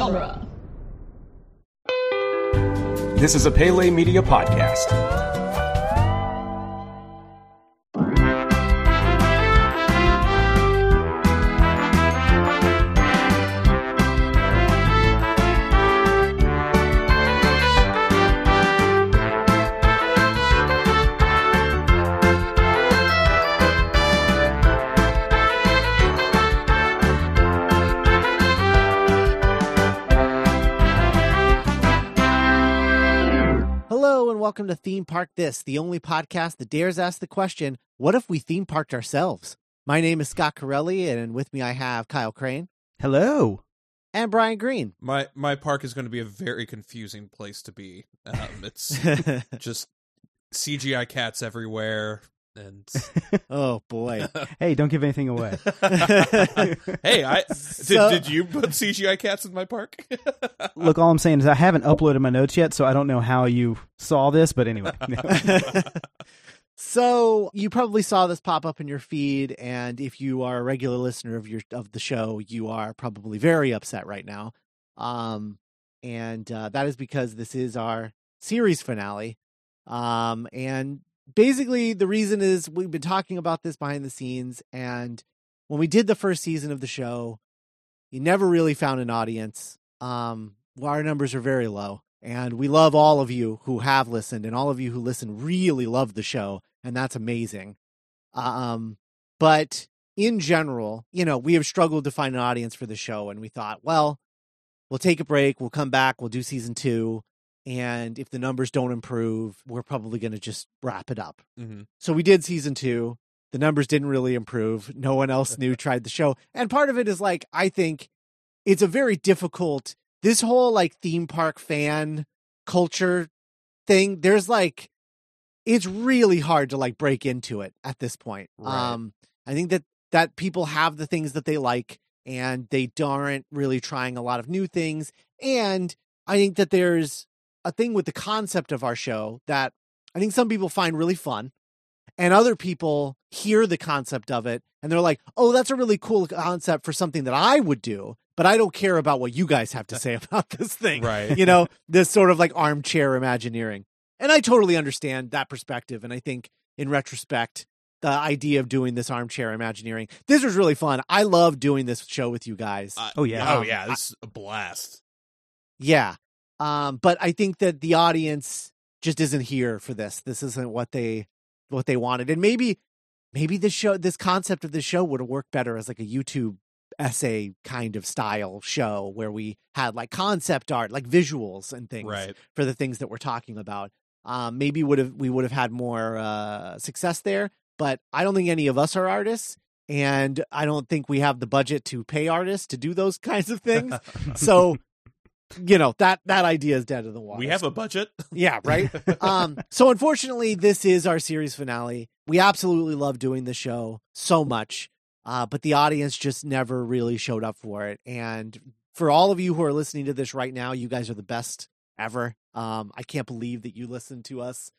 genre. This is a Pele Media podcast. To Theme Park This, the only podcast that dares ask the question, what if we theme parked ourselves? My name is Scott Corelli, and with me I have Kyle Crane Hello. and Brian Green. My my park is going to be a very confusing place to be. Um, it's just CGI cats everywhere, and oh boy. Hey, don't give anything away. hey, I did, So- did you put CGI cats in my park? Look, all I'm saying is I haven't uploaded my notes yet, so I don't know how you saw this, but anyway. so you probably saw this pop up in your feed, and if you are a regular listener of your of the show, you are probably very upset right now. Um, and uh, that is because this is our series finale. Um, and basically the reason is we've been talking about this behind the scenes, and when we did the first season of the show, you never really found an audience. Um, our numbers are very low. And we love all of you who have listened, and all of you who listen really love the show, and that's amazing. Um, but in general, you know, we have struggled to find an audience for the show, and we thought, well, we'll take a break, we'll come back, we'll do season two, and if the numbers don't improve, we're probably going to just wrap it up. Mhm. So we did season two. The numbers didn't really improve. No one else new tried the show. And part of it is like, I think it's a very difficult, this whole like theme park fan culture thing. There's like, it's really hard to like break into it at this point. Right. Um, I think that, that people have the things that they like and they aren't really trying a lot of new things. And I think that there's a thing with the concept of our show that I think some people find really fun and other people hear the concept of it and they're like, "Oh, that's a really cool concept for something that I would do, but I don't care about what you guys have to say about this thing." Right. You know, this sort of like armchair imagineering. And I totally understand that perspective and I think in retrospect the idea of doing this armchair imagineering. This was really fun. I love doing this show with you guys. Uh, Oh, yeah. oh Um, yeah, this is a blast. Yeah. Um, but I think that the audience just isn't here for this. This isn't what they what they wanted. And maybe maybe this show this concept of this show would have worked better as like a YouTube essay kind of style show where we had like concept art, like visuals and things Right. for the things that we're talking about. Um, maybe would have we would have had more uh, success there, but I don't think any of us are artists, and I don't think we have the budget to pay artists to do those kinds of things. so, you know that that idea is dead in the water. We have a budget. yeah, right. um, so unfortunately, this is our series finale. We absolutely love doing the show so much, uh, but the audience just never really showed up for it. And for all of you who are listening to this right now, you guys are the best ever. Um, I can't believe that you listened to us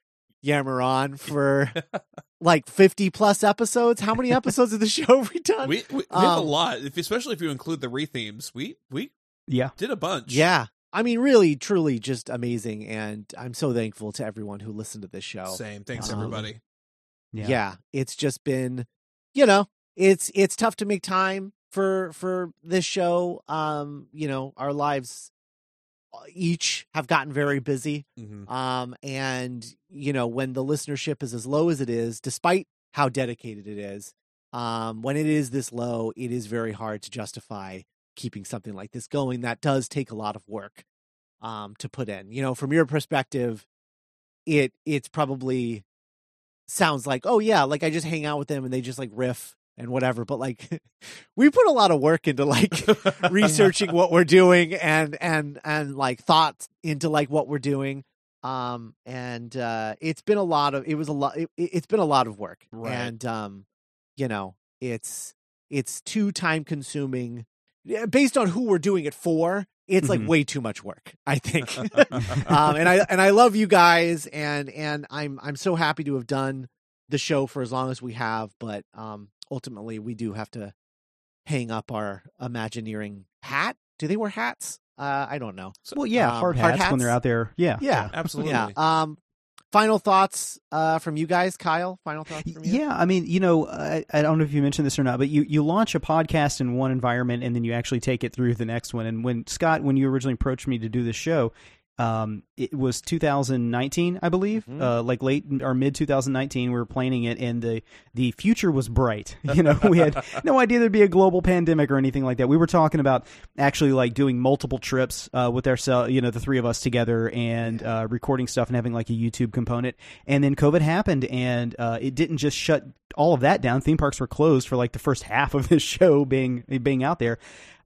yammer on for like 50 plus episodes. How many episodes of the show have we done? we we, we have a Um, lot, if, especially if you include the rethemes. We we yeah. did a bunch. yeah. I mean, really, truly just amazing. And I'm so thankful to everyone who listened to this show. Same. Thanks Um, everybody. Yeah. yeah. it's just been you know it's it's tough to make time for for this show um you know our lives uh, each have gotten very busy Mhm. um and you know when the listenership is as low as it is despite how dedicated it is um when it is this low it is very hard to justify keeping something like this going that does take a lot of work um to put in you know from your perspective it it's probably sounds like oh yeah like i just hang out with them and they just like riff and whatever but like we put a lot of work into like researching what we're doing and and and like thoughts into like what we're doing um and uh it's been a lot of it was a lot it, it's been a lot of work Right. and um you know it's it's too time consuming based on who we're doing it for it's like Mhm. way too much work i think um and i and i love you guys and and i'm i'm so happy to have done the show for as long as we have but um ultimately we do have to hang up our imagineering hat do they wear hats Uh, I don't know. well, yeah, um, hard, hard hats when they're out there. Yeah, Yeah, Absolutely. yeah. Um, final thoughts uh, from you guys, Kyle. Final thoughts from you. Yeah, I mean, you know, I, I don't know if you mentioned this or not, but you, you launch a podcast in one environment and then you actually take it through the next one. And when Scott, when you originally approached me to do this show, um, it was 2019, I believe, Mhm. uh, like late or mid 2019. We were planning it, and the the future was bright. You know, we had no idea there'd be a global pandemic or anything like that. We were talking about actually like doing multiple trips uh, with ourselves, you know, the three of us together, and uh, recording stuff and having like a YouTube component. And then COVID happened, and uh, it didn't just shut all of that down. Theme parks were closed for like the first half of this show being being out there.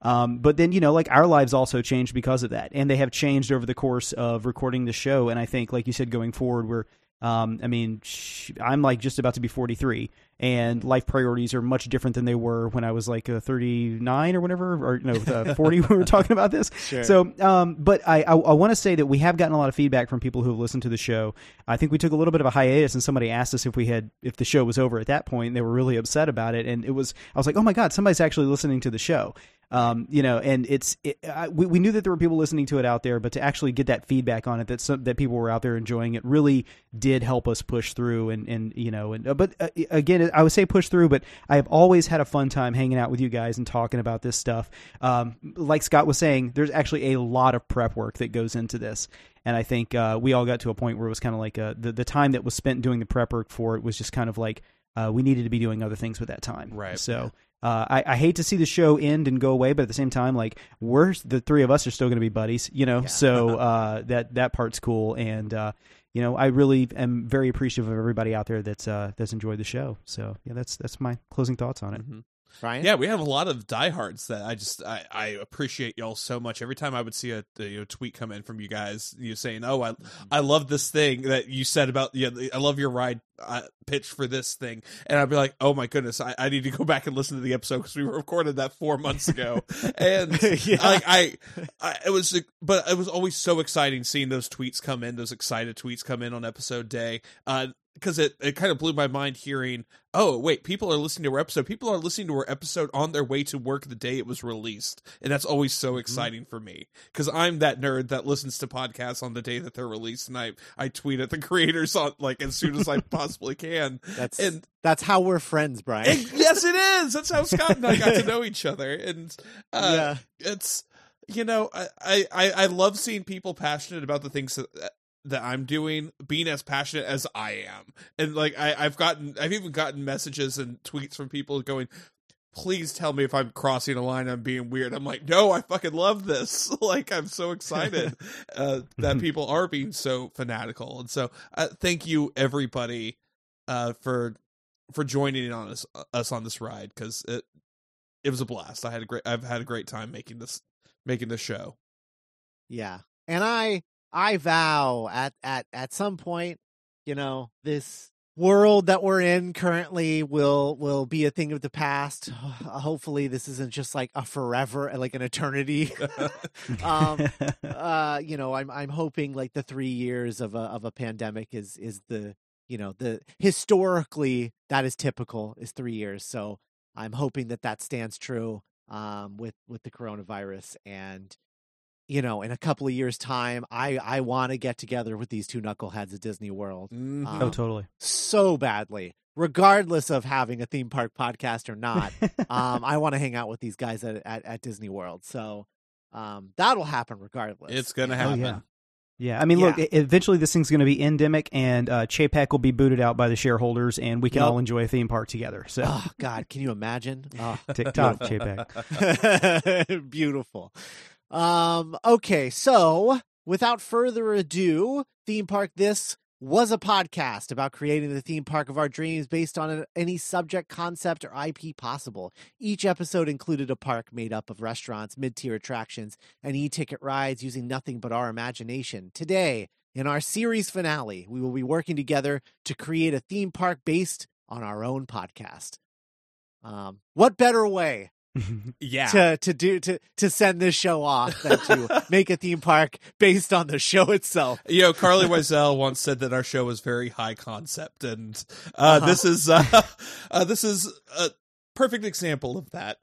Um, but then you know, like our lives also changed because of that, and they have changed over the course of recording the show. And I think, like you said, going forward, we're um, I mean, sh- I'm like just about to be 43, and life priorities are much different than they were when I was like uh, 39 or whatever, or no, uh, 40. when we were talking about this. Sure. So, um, but I, I, I want to say that we have gotten a lot of feedback from people who have listened to the show. I think we took a little bit of a hiatus, and somebody asked us if we had if the show was over at that point. And they were really upset about it, and it was I was like, oh my god, somebody's actually listening to the show. Um, you know, and it's it, I, we we knew that there were people listening to it out there, but to actually get that feedback on it that some, that people were out there enjoying it really did help us push through. And and you know, and uh, but uh, again, I would say push through, but I have always had a fun time hanging out with you guys and talking about this stuff. Um, like Scott was saying, there's actually a lot of prep work that goes into this. And I think uh, we all got to a point where it was kind of like uh, the the time that was spent doing the prep work for it was just kind of like uh, we needed to be doing other things with that time. Right. So uh, I, I hate to see the show end and go away, but at the same time, like we're the three of us are still going to be buddies, you know. Yeah. So uh, that that part's cool, and uh, you know, I really am very appreciative of everybody out there that's uh, that's enjoyed the show. So yeah, that's that's my closing thoughts on it. Mhm. Brian. Yeah, we have a lot of diehards that I just I, I appreciate y'all so much. Every time I would see a, a you know, tweet come in from you guys, you saying, "Oh, I I love this thing that you said about yeah, I love your ride uh, pitch for this thing," and I'd be like, "Oh my goodness, I, I need to go back and listen to the episode because we recorded that four months ago." and Yeah. like I, I, it was, but it was always so exciting seeing those tweets come in, those excited tweets come in on episode day. Uh, because it, it kind of blew my mind hearing, oh, wait, people are listening to our episode. People are listening to our episode on their way to work the day it was released. And that's always so exciting for me because I'm that nerd that listens to podcasts on the day that they're released. And I, I tweet at the creators on like as soon as I possibly can. That's And that's how we're friends, Brian. and yes, it is. That's how Scott and I got to know each other. And uh, yeah. it's you know I, I I love seeing people passionate about the things that that I'm doing, being as passionate as I am, and like I I've gotten I've even gotten messages and tweets from people going. Please tell me if I'm crossing a line. I'm being weird. I'm like, no, I fucking love this. like, I'm so excited uh, that people are being so fanatical, and so uh, thank you everybody uh, for for joining on us us on this ride because it it was a blast. I had a great I've had a great time making this making this show. Yeah. And I I vow at at at some point, you know, this world that we're in currently will will be a thing of the past. Hopefully this isn't just like a forever like an eternity. um uh you know, I'm I'm hoping like the 3 years of a of a pandemic is is the you know, the historically that is typical is 3 years. So I'm hoping that that stands true um with with the coronavirus and you know, in a couple of years' time, I I want to get together with these two knuckleheads at Disney World Mhm. Um, oh, totally. so badly, regardless of having a theme park podcast or not. um, I want to hang out with these guys at, at, at Disney World, so um, that'll happen regardless. it's gonna Oh, happen. yeah. Yeah, I mean, look, Yeah. e- eventually this thing's going to be endemic, and uh, Chapek will be booted out by the shareholders, and we can Yep. all enjoy a theme park together. So, Oh God, can you imagine? Oh, TikTok, Chapek. Beautiful. Um, okay, so without further ado, theme park this was a podcast about creating the theme park of our dreams based on any subject, concept, or IP possible. Each episode included a park made up of restaurants, mid tier attractions, and e ticket rides using nothing but our imagination. Today, in our series finale, we will be working together to create a theme park based on our own podcast. Um, what better way Yeah. to to do to to send this show off than to make a theme park based on the show itself. you know, Carly Wiesel once said that our show was very high concept, and uh, Uh-huh. this is uh, uh, this is a perfect example of that.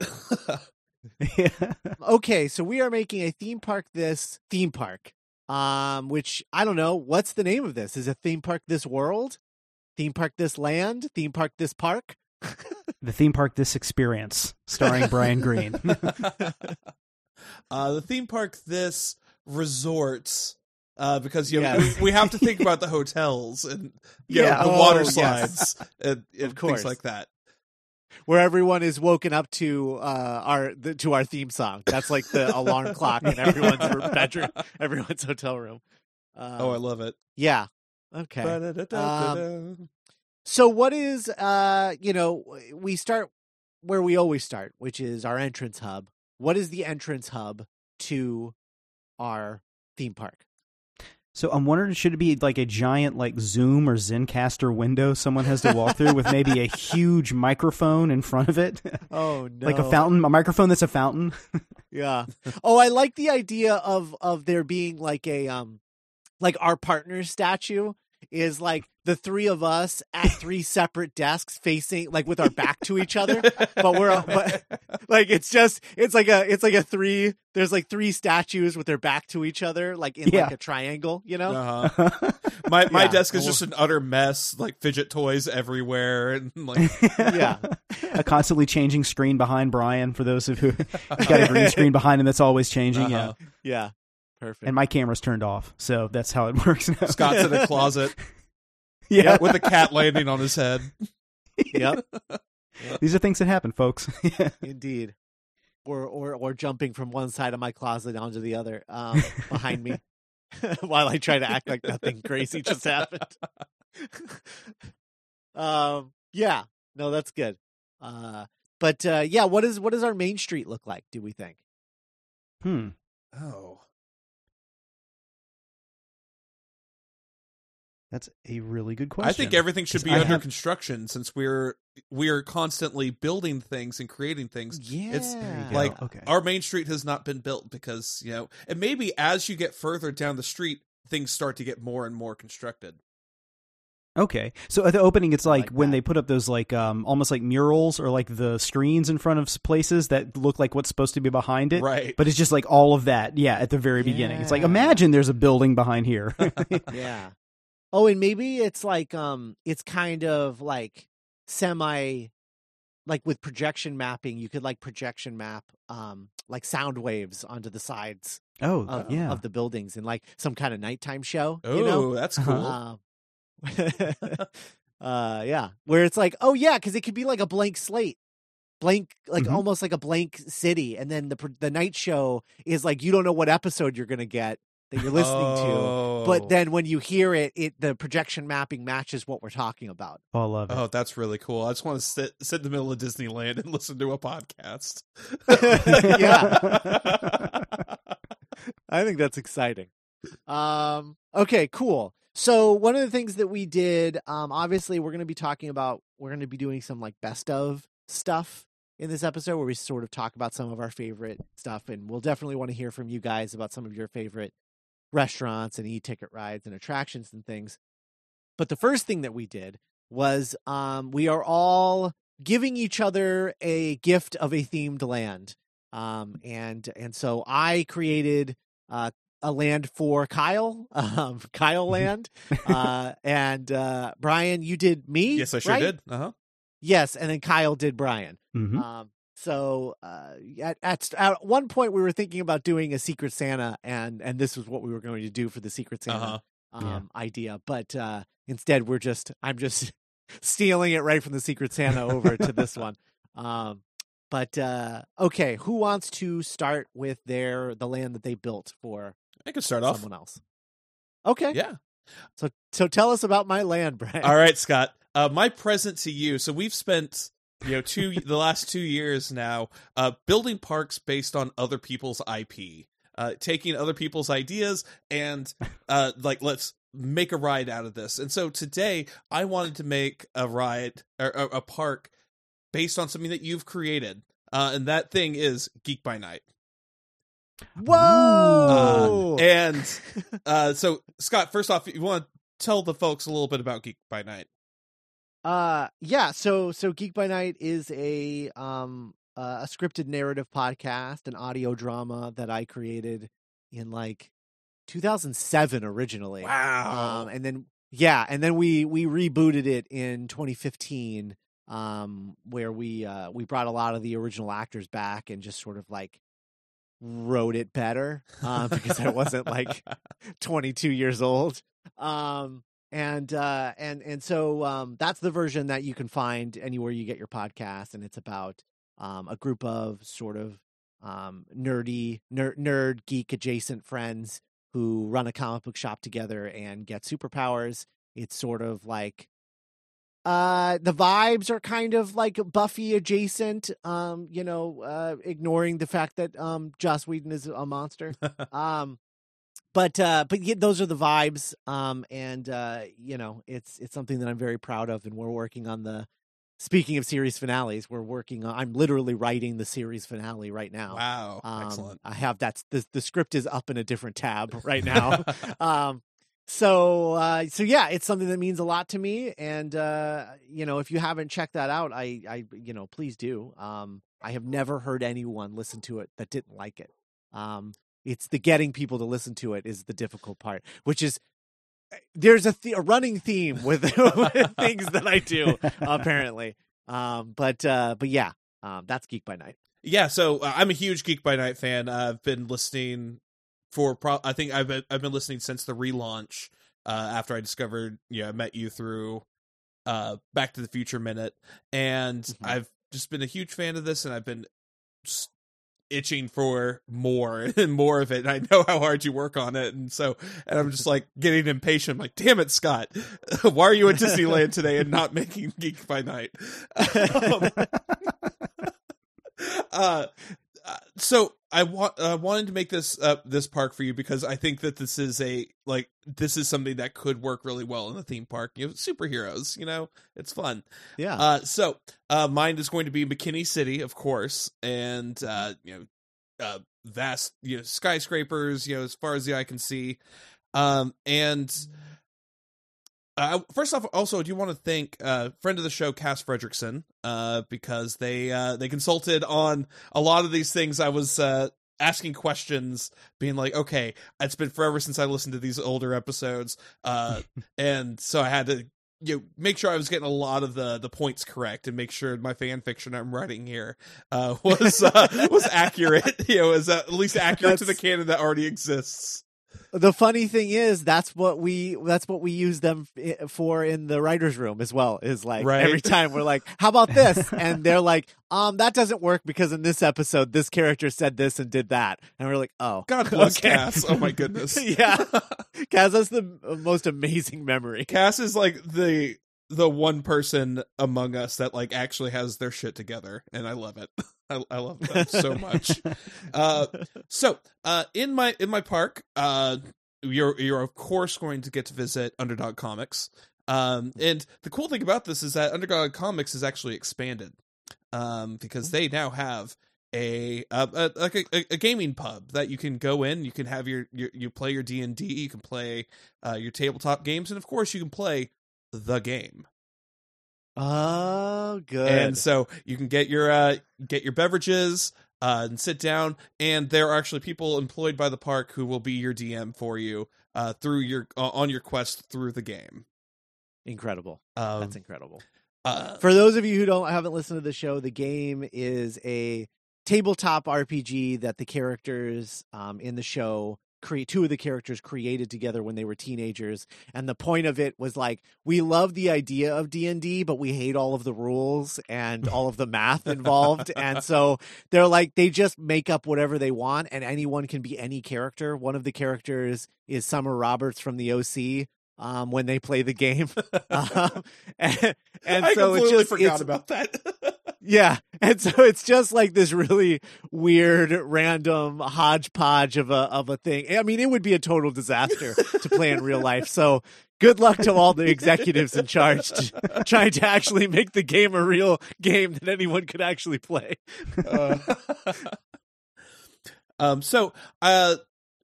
okay, so we are making a theme park this theme park. Um, which I don't know. What's the name of this? Is a theme park this world? Theme park this land? Theme park this park? The theme park this experience, starring Brian Green. uh, the theme park this resorts uh, because you know, Yes. we, we have to think about the hotels and you Yeah. know, the Oh, water yes. slides and, and Of course. things like that. Where everyone is woken up to uh our the, to our theme song. That's like the alarm clock in everyone's bedroom, everyone's hotel room. Um, oh, I love it. yeah. Okay. Ba-da-da-da-da-da. So what is uh you know we start where we always start, which is our entrance hub. What is the entrance hub to our theme park? So I'm wondering, should it be like a giant like Zoom or Zencastr window someone has to walk through with maybe a huge microphone in front of it, Oh no. like a fountain, a microphone that's a fountain? Yeah. Oh, I like the idea of of there being like a um like our partner statue is like the three of us at three separate desks facing like with our back to each other but we're but, like it's just it's like a it's like a three there's like three statues with their back to each other like in Yeah. like a triangle you know Uh-huh. My my Yeah. desk is just an utter mess, like fidget toys everywhere, and like yeah a constantly changing screen behind Brian for those of who he's got a green screen behind him that's always changing. Uh-huh. yeah perfect And my camera's turned off, so that's how it works now. Scott's in a closet yeah, with a cat landing on his head. yep these are things that happen, folks. indeed or or or jumping from one side of my closet onto the other um behind me while I try to act like nothing crazy just happened. um yeah, no that's good. Uh but uh yeah, what is what does our main street look like, do we think? hmm. Oh, That's a really good question. I think everything should be I under have- construction since we're we're constantly building things and creating things. It's Yeah. go. like Okay. our main street has not been built because you know, and maybe as you get further down the street, things start to get more and more constructed. Okay, so at the opening, it's like, like when that. they put up those like um almost like murals or like the screens in front of places that look like what's supposed to be behind it, Right. But it's just like all of that, yeah, at the very beginning. It's like imagine there's a building behind here. yeah. Oh, and maybe it's like um it's kind of like semi like with projection mapping, you could like projection map um like sound waves onto the sides oh, of, yeah. of the buildings in like some kind of nighttime show. Oh, you know? that's Uh-huh. cool. Um, uh yeah, where it's like, oh yeah, because it could be like a blank slate. Blank, like Mhm. almost like a blank city, and then the the night show is like you don't know what episode you're gonna get that you're listening to, oh. but then when you hear it, it the projection mapping matches what we're talking about. oh, I love it. Oh, that's really cool. I just want to sit sit in the middle of Disneyland and listen to a podcast. Yeah. I think that's exciting. Um, okay, cool. So one of the things that we did, um, obviously, we're going to be talking about. We're going to be doing some like best of stuff in this episode, where we sort of talk about some of our favorite stuff, and we'll definitely want to hear from you guys about some of your favorite restaurants and e-ticket rides and attractions and things. But the first thing that we did was um, we are all giving each other a gift of a themed land. Um, and and so I created uh, a land for Kyle, um, Kyle land, uh, and uh, Brian, you did me. yes, I sure right? did. Uh huh. Yes, and then Kyle did Brian. Mhm. Um, so uh, at, at at one point we were thinking about doing a Secret Santa, and and this was what we were going to do for the Secret Santa Uh-huh. um, Yeah. idea. But uh, instead, we're just I'm just stealing it right from the Secret Santa over to this one. Um, but uh, okay, who wants to start with their the land that they built for I could start off. someone else? Okay, Yeah. So so tell us about my land, Brian. All right, Scott. Uh, my present to you. So we've spent you know two the last two years now uh, building parks based on other people's IP, uh, taking other people's ideas and uh, like let's make a ride out of this. And so today I wanted to make a ride or a, a park based on something that you've created, uh, and that thing is Geek by Night. Whoa! Uh, and uh, so Scott, first off, you want to tell the folks a little bit about Geek by Night? Uh yeah, so so Geek by Night is a um uh, a scripted narrative podcast, an audio drama that I created in like 2007 originally. Wow. Um, and then yeah, and then we we rebooted it in 2015, um, where we uh, we brought a lot of the original actors back and just sort of like wrote it better um, because I wasn't like 22 years old. Um, and uh, and and so um, that's the version that you can find anywhere you get your podcast, and it's about um, a group of sort of um, nerdy nerd, nerd geek adjacent friends who run a comic book shop together and get superpowers. It's sort of like uh the vibes are kind of like Buffy adjacent, um, you know, uh ignoring the fact that um Joss Whedon is a monster. um but uh but yeah, those are the vibes um and uh you know it's it's something that i'm very proud of and we're working on the speaking of series finales we're working on i'm literally writing the series finale right now wow. um, Excellent. i have that's the, the script is up in a different tab right now um so uh so yeah it's something that means a lot to me and uh you know if you haven't checked that out i i you know please do um i have never heard anyone listen to it that didn't like it um it's the getting people to listen to it is the difficult part which is eh, there's a, th- a running theme with, with things that i do apparently um but uh but yeah um that's geek by night Yeah, so uh, I'm a huge Geek by Night fan. Uh, I've been listening for pro- I think I've been, I've been listening since the relaunch. Uh, after I discovered, you know, I met you through uh, Back to the Future Minute, and Mhm. I've just been a huge fan of this, and I've been itching for more and more of it. And I know how hard you work on it, and so and I'm just like getting impatient. I'm like, damn it, Scott, why are you at Disneyland today and not making Geek by Night? Um, uh, uh, so I want uh, wanted to make this uh, this park for you because I think that this is a like this is something that could work really well in the theme park. You know, superheroes. You know, it's fun. yeah Uh, so uh, mine is going to be McKinney City, of course, and uh, you know, uh, vast you know skyscrapers. You know, as far as the eye can see, um, and. Uh, first off, also, I do want to thank uh, friend of the show, Cass Fredrickson, uh, because they uh, they consulted on a lot of these things. I was uh, asking questions, being like, "Okay, it's been forever since I listened to these older episodes," uh, and so I had to you know, make sure I was getting a lot of the the points correct and make sure my fan fiction I'm writing here uh, was uh, was accurate. You know, is at least accurate to the canon that already exists. The funny thing is that's what we that's what we use them for in the writers room as well is like Right. every time we're like how about this and they're like um that doesn't work because in this episode this character said this and did that and we're like oh God bless okay. Cass. Oh my goodness. yeah cass has the most amazing memory Cass is like the the one person among us that like actually has their shit together, and I love it. I, I love them so much. Uh, so, uh, in my in my park, uh, you're you're of course going to get to visit Underdog Comics. Um, and the cool thing about this is that Underdog Comics is actually expanded, um, because they now have a, uh, a like a, a gaming pub that you can go in. You can have your, your you play your D and D. You can play uh, your tabletop games, and of course, you can play the game. Oh good And so you can get your uh, get your beverages uh, and sit down. And there are actually people employed by the park who will be your DM for you uh, through your uh, on your quest through the game. incredible Um, that's incredible uh, For those of you who don't haven't listened to the show, the game is a tabletop RPG that the characters um, in the show create. Two of the characters created together when they were teenagers, and the point of it was like we love the idea of D and D, but we hate all of the rules and all of the math involved, and so they're like they just make up whatever they want, and anyone can be any character. One of the characters is Summer Roberts from the OC. Um, when they play the game, um, and, and I so it's completely just forgot it's- about that. yeah, and so it's just like this really weird, random hodgepodge of a of a thing. I mean, it would be a total disaster to play in real life. So good luck to all the executives in charge to, trying to actually make the game a real game that anyone could actually play. Uh, um. So, uh,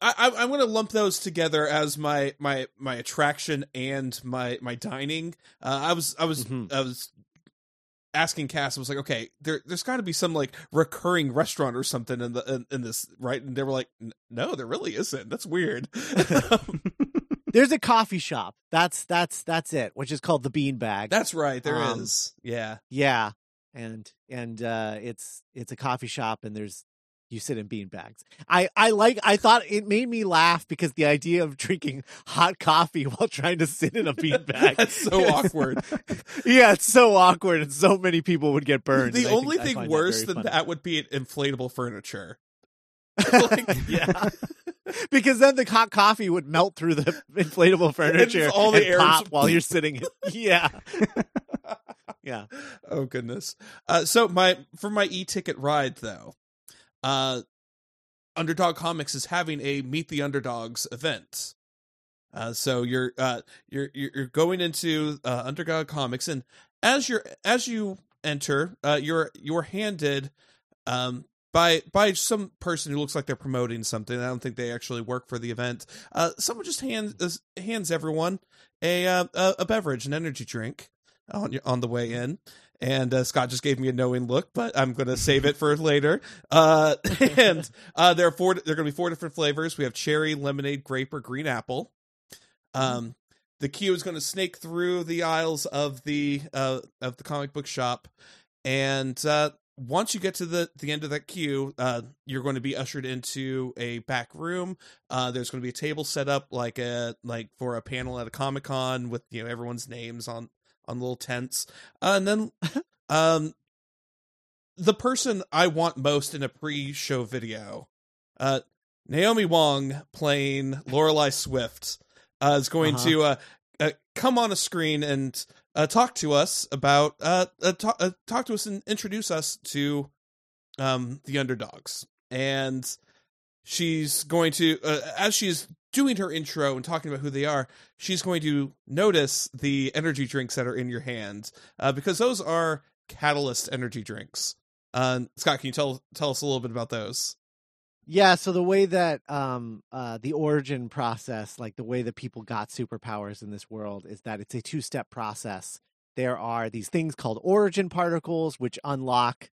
I, I'm going to lump those together as my my my attraction and my my dining. Uh, I was I was Mhm. I was asking Cass, was like, okay, there there's got to be some like recurring restaurant or something in the in, in this, right? And they were like, no, there really isn't. That's weird. There's a coffee shop. That's that's that's it, which is called the Bean Bag. That's right. There is. Um, Yeah. yeah, and and uh, it's it's a coffee shop, and there's you sit in bean bags. I I like. I thought it made me laugh because the idea of drinking hot coffee while trying to sit in a bean bag. That's so awkward. yeah, it's so awkward, and so many people would get burned. the only think- thing worse very than funny. that would be inflatable furniture. yeah. because then the hot coffee would melt through the inflatable furniture all the and air pop while you're sitting. yeah. yeah. oh goodness. Uh, so my for my e-ticket ride though, uh, Underdog Comics is having a Meet the Underdogs event. Uh, so you're uh you're you're going into uh, Underdog Comics, and as you're as you enter, uh, you're you're handed um by by some person who looks like they're promoting something. I don't think they actually work for the event. Uh, someone just hands hands everyone a uh, a, a beverage, an energy drink on on the way in. And uh, Scott just gave me a knowing look, but I'm going to save it for later. Uh, and uh, there are four. There are going to be four different flavors. We have cherry, lemonade, grape, or green apple. Um, the queue is going to snake through the aisles of the uh, of the comic book shop, and uh, once you get to the the end of that queue, uh, you're going to be ushered into a back room. Uh, there's going to be a table set up like a like for a panel at a comic con with you know everyone's names on on little tents, uh, and then um, the person I want most in a pre-show video, uh, Naomi Wong playing Lorelai Swift, uh, is going Uh-huh. to uh, uh, come on a screen and uh, talk to us about uh, uh, talk, uh, talk to us and introduce us to um, the underdogs. And she's going to, uh, as she's doing her intro and talking about who they are, she's going to notice the energy drinks that are in your hand uh, because those are catalyst energy drinks. Uh, Scott, can you tell tell us a little bit about those? Yeah, so the way that um uh the origin process, like the way that people got superpowers in this world is that it's a two-step process. There are these things called origin particles which unlock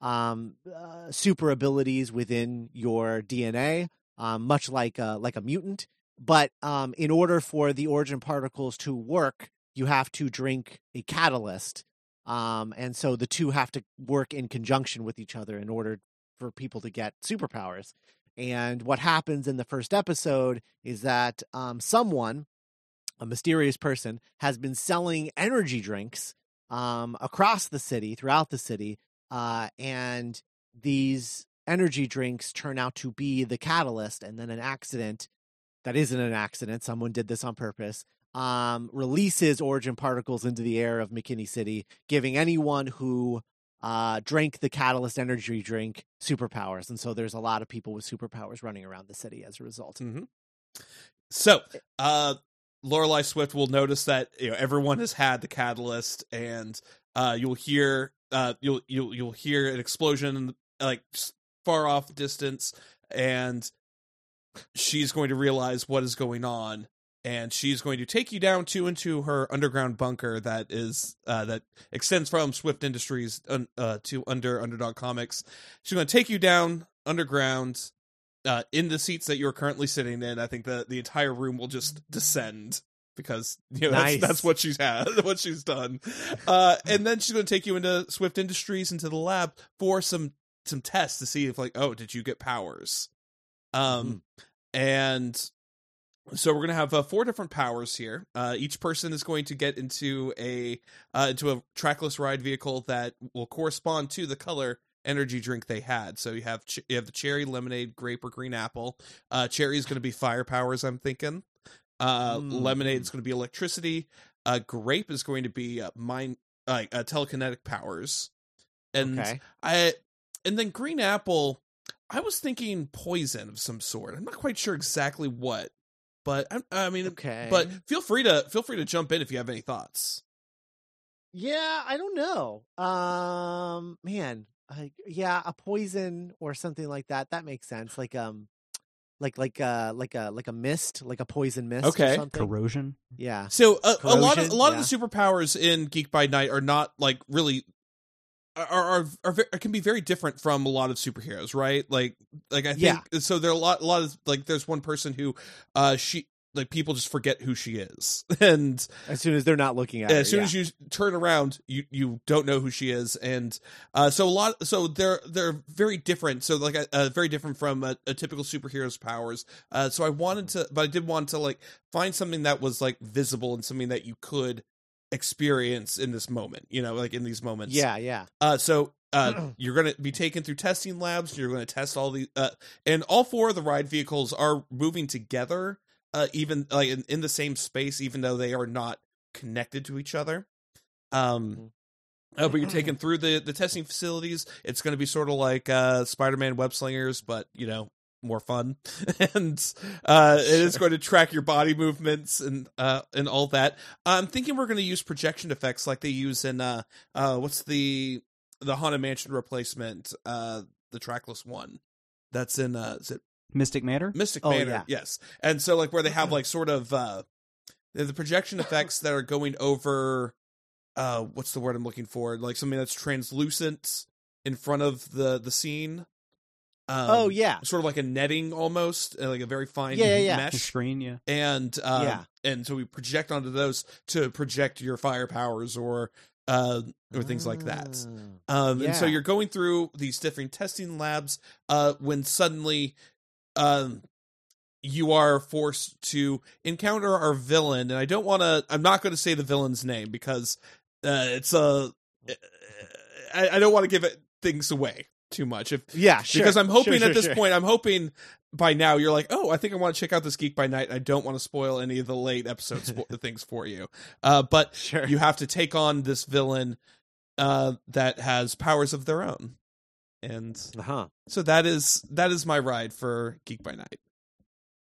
um uh, super abilities within your DNA, um much like a like a mutant, but um in order for the origin particles to work, you have to drink a catalyst. Um and so the two have to work in conjunction with each other in order for people to get superpowers. And what happens in the first episode is that um, someone, a mysterious person, has been selling energy drinks um, across the city, throughout the city, uh, and these energy drinks turn out to be the catalyst. And then an accident that isn't an accident, someone did this on purpose, um, releases origin particles into the air of McKinney City, giving anyone who uh, drank the catalyst energy drink superpowers, and so there's a lot of people with superpowers running around the city as a result. Mm-hmm. So, uh, Lorelai Swift will notice that you know everyone has had the catalyst, and uh, you'll hear uh, you'll you'll you'll hear an explosion like far off distance, and she's going to realize what is going on, and she's going to take you down to into her underground bunker that is uh, that extends from Swift Industries uh, to under Underdog Comics. She's going to take you down underground uh, in the seats that you're currently sitting in. I think the the entire room will just descend because you know Nice. that's, that's what she's had, what she's done. Uh, and then she's going to take you into Swift Industries into the lab for some some tests to see if like oh did you get powers, um, and so we're gonna have uh, four different powers here. Uh, each person is going to get into a uh, into a trackless ride vehicle that will correspond to the color energy drink they had. So you have ch- you have the cherry, lemonade, grape, or green apple. Uh, cherry is going to be fire powers. I'm thinking. Uh, Mm. Lemonade is going to be electricity. Uh, grape is going to be uh, mind like uh, telekinetic powers. And okay, I and then green apple. I was thinking poison of some sort. I'm not quite sure exactly what, but I, I mean, okay, but feel free to feel free to jump in if you have any thoughts. yeah, I don't know. Um, man, I, yeah, a poison or something like that. That makes sense. Like um, like like uh like a like a mist, like a poison mist. Okay. or something. Corrosion. Yeah, So a, a lot of a lot yeah. of the superpowers in Geek by Night are not like really are, are are can be very different from a lot of superheroes, right? Like like I think Yeah. so. There are a lot a lot of like there's one person who uh she like people just forget who she is, and As soon as they're not looking at as her, soon yeah. as you turn around, you you don't know who she is, and uh, so a lot. So they're they're very different. So like uh, very different from a, a typical superhero's powers. Uh, so I wanted to, but I did want to like find something that was like visible and something that you could experience in this moment. You know, like in these moments. yeah, yeah. Uh, so uh, you're going to be taken through testing labs. You're going to test all the, uh, and all four of the ride vehicles are moving together, uh, even like in, in the same space, even though they are not connected to each other. Um, uh, but you're taken through the the testing facilities. It's going to be sort of like uh, Spider-Man web slingers, but you know more fun, and uh, it is going to track your body movements and uh, and all that. I'm thinking we're going to use projection effects like they use in uh, uh, what's the the Haunted Mansion replacement, uh, the trackless one. That's in uh, is it Mystic Manor. Mystic Oh, Manor? yeah. Yes, and so like where they have like sort of uh, the the projection effects that are going over uh, what's the word I'm looking for? Like something that's translucent in front of the the scene. Um, oh yeah. sort of like a netting almost, uh, like a very fine Yeah, yeah, yeah. The mesh screen, yeah. and um, Yeah. and so we project onto those to project your fire powers or uh or things like that. Ah. Um, and so you're going through these different testing labs uh when suddenly um you are forced to encounter our villain and I don't want to I'm not going to say the villain's name because uh it's a I, I don't want to give it things away too much if Yeah, sure. because I'm hoping Sure, at this sure. point, I'm hoping by now you're like, oh, I think I want to check out this Geek by Night. I don't want to spoil any of the late episode spo- things for you. Uh, but Sure. you have to take on this villain uh, that has powers of their own, and uh-huh. so that is that is my ride for Geek by Night.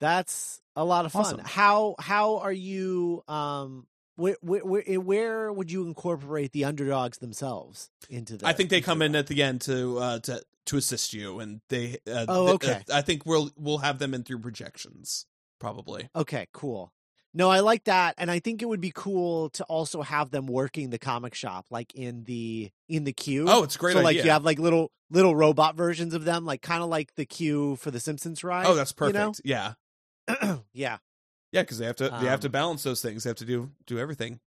That's a lot of fun. Awesome. How how are you um where, where where where would you incorporate the underdogs themselves into the I think they come in at the end to uh, to to assist you, and they. Uh, Oh, th- okay. uh, I think we'll we'll have them in through projections probably. Okay, cool. No, I like that, and I think it would be cool to also have them working the comic shop, like in the in the queue. Oh, it's a great so, like you have like little little robot versions of them, like kind of like the queue for the Simpsons ride. oh, that's perfect. You know? Yeah, yeah, yeah, because they have to they have to Um, balance those things. They have to do do everything.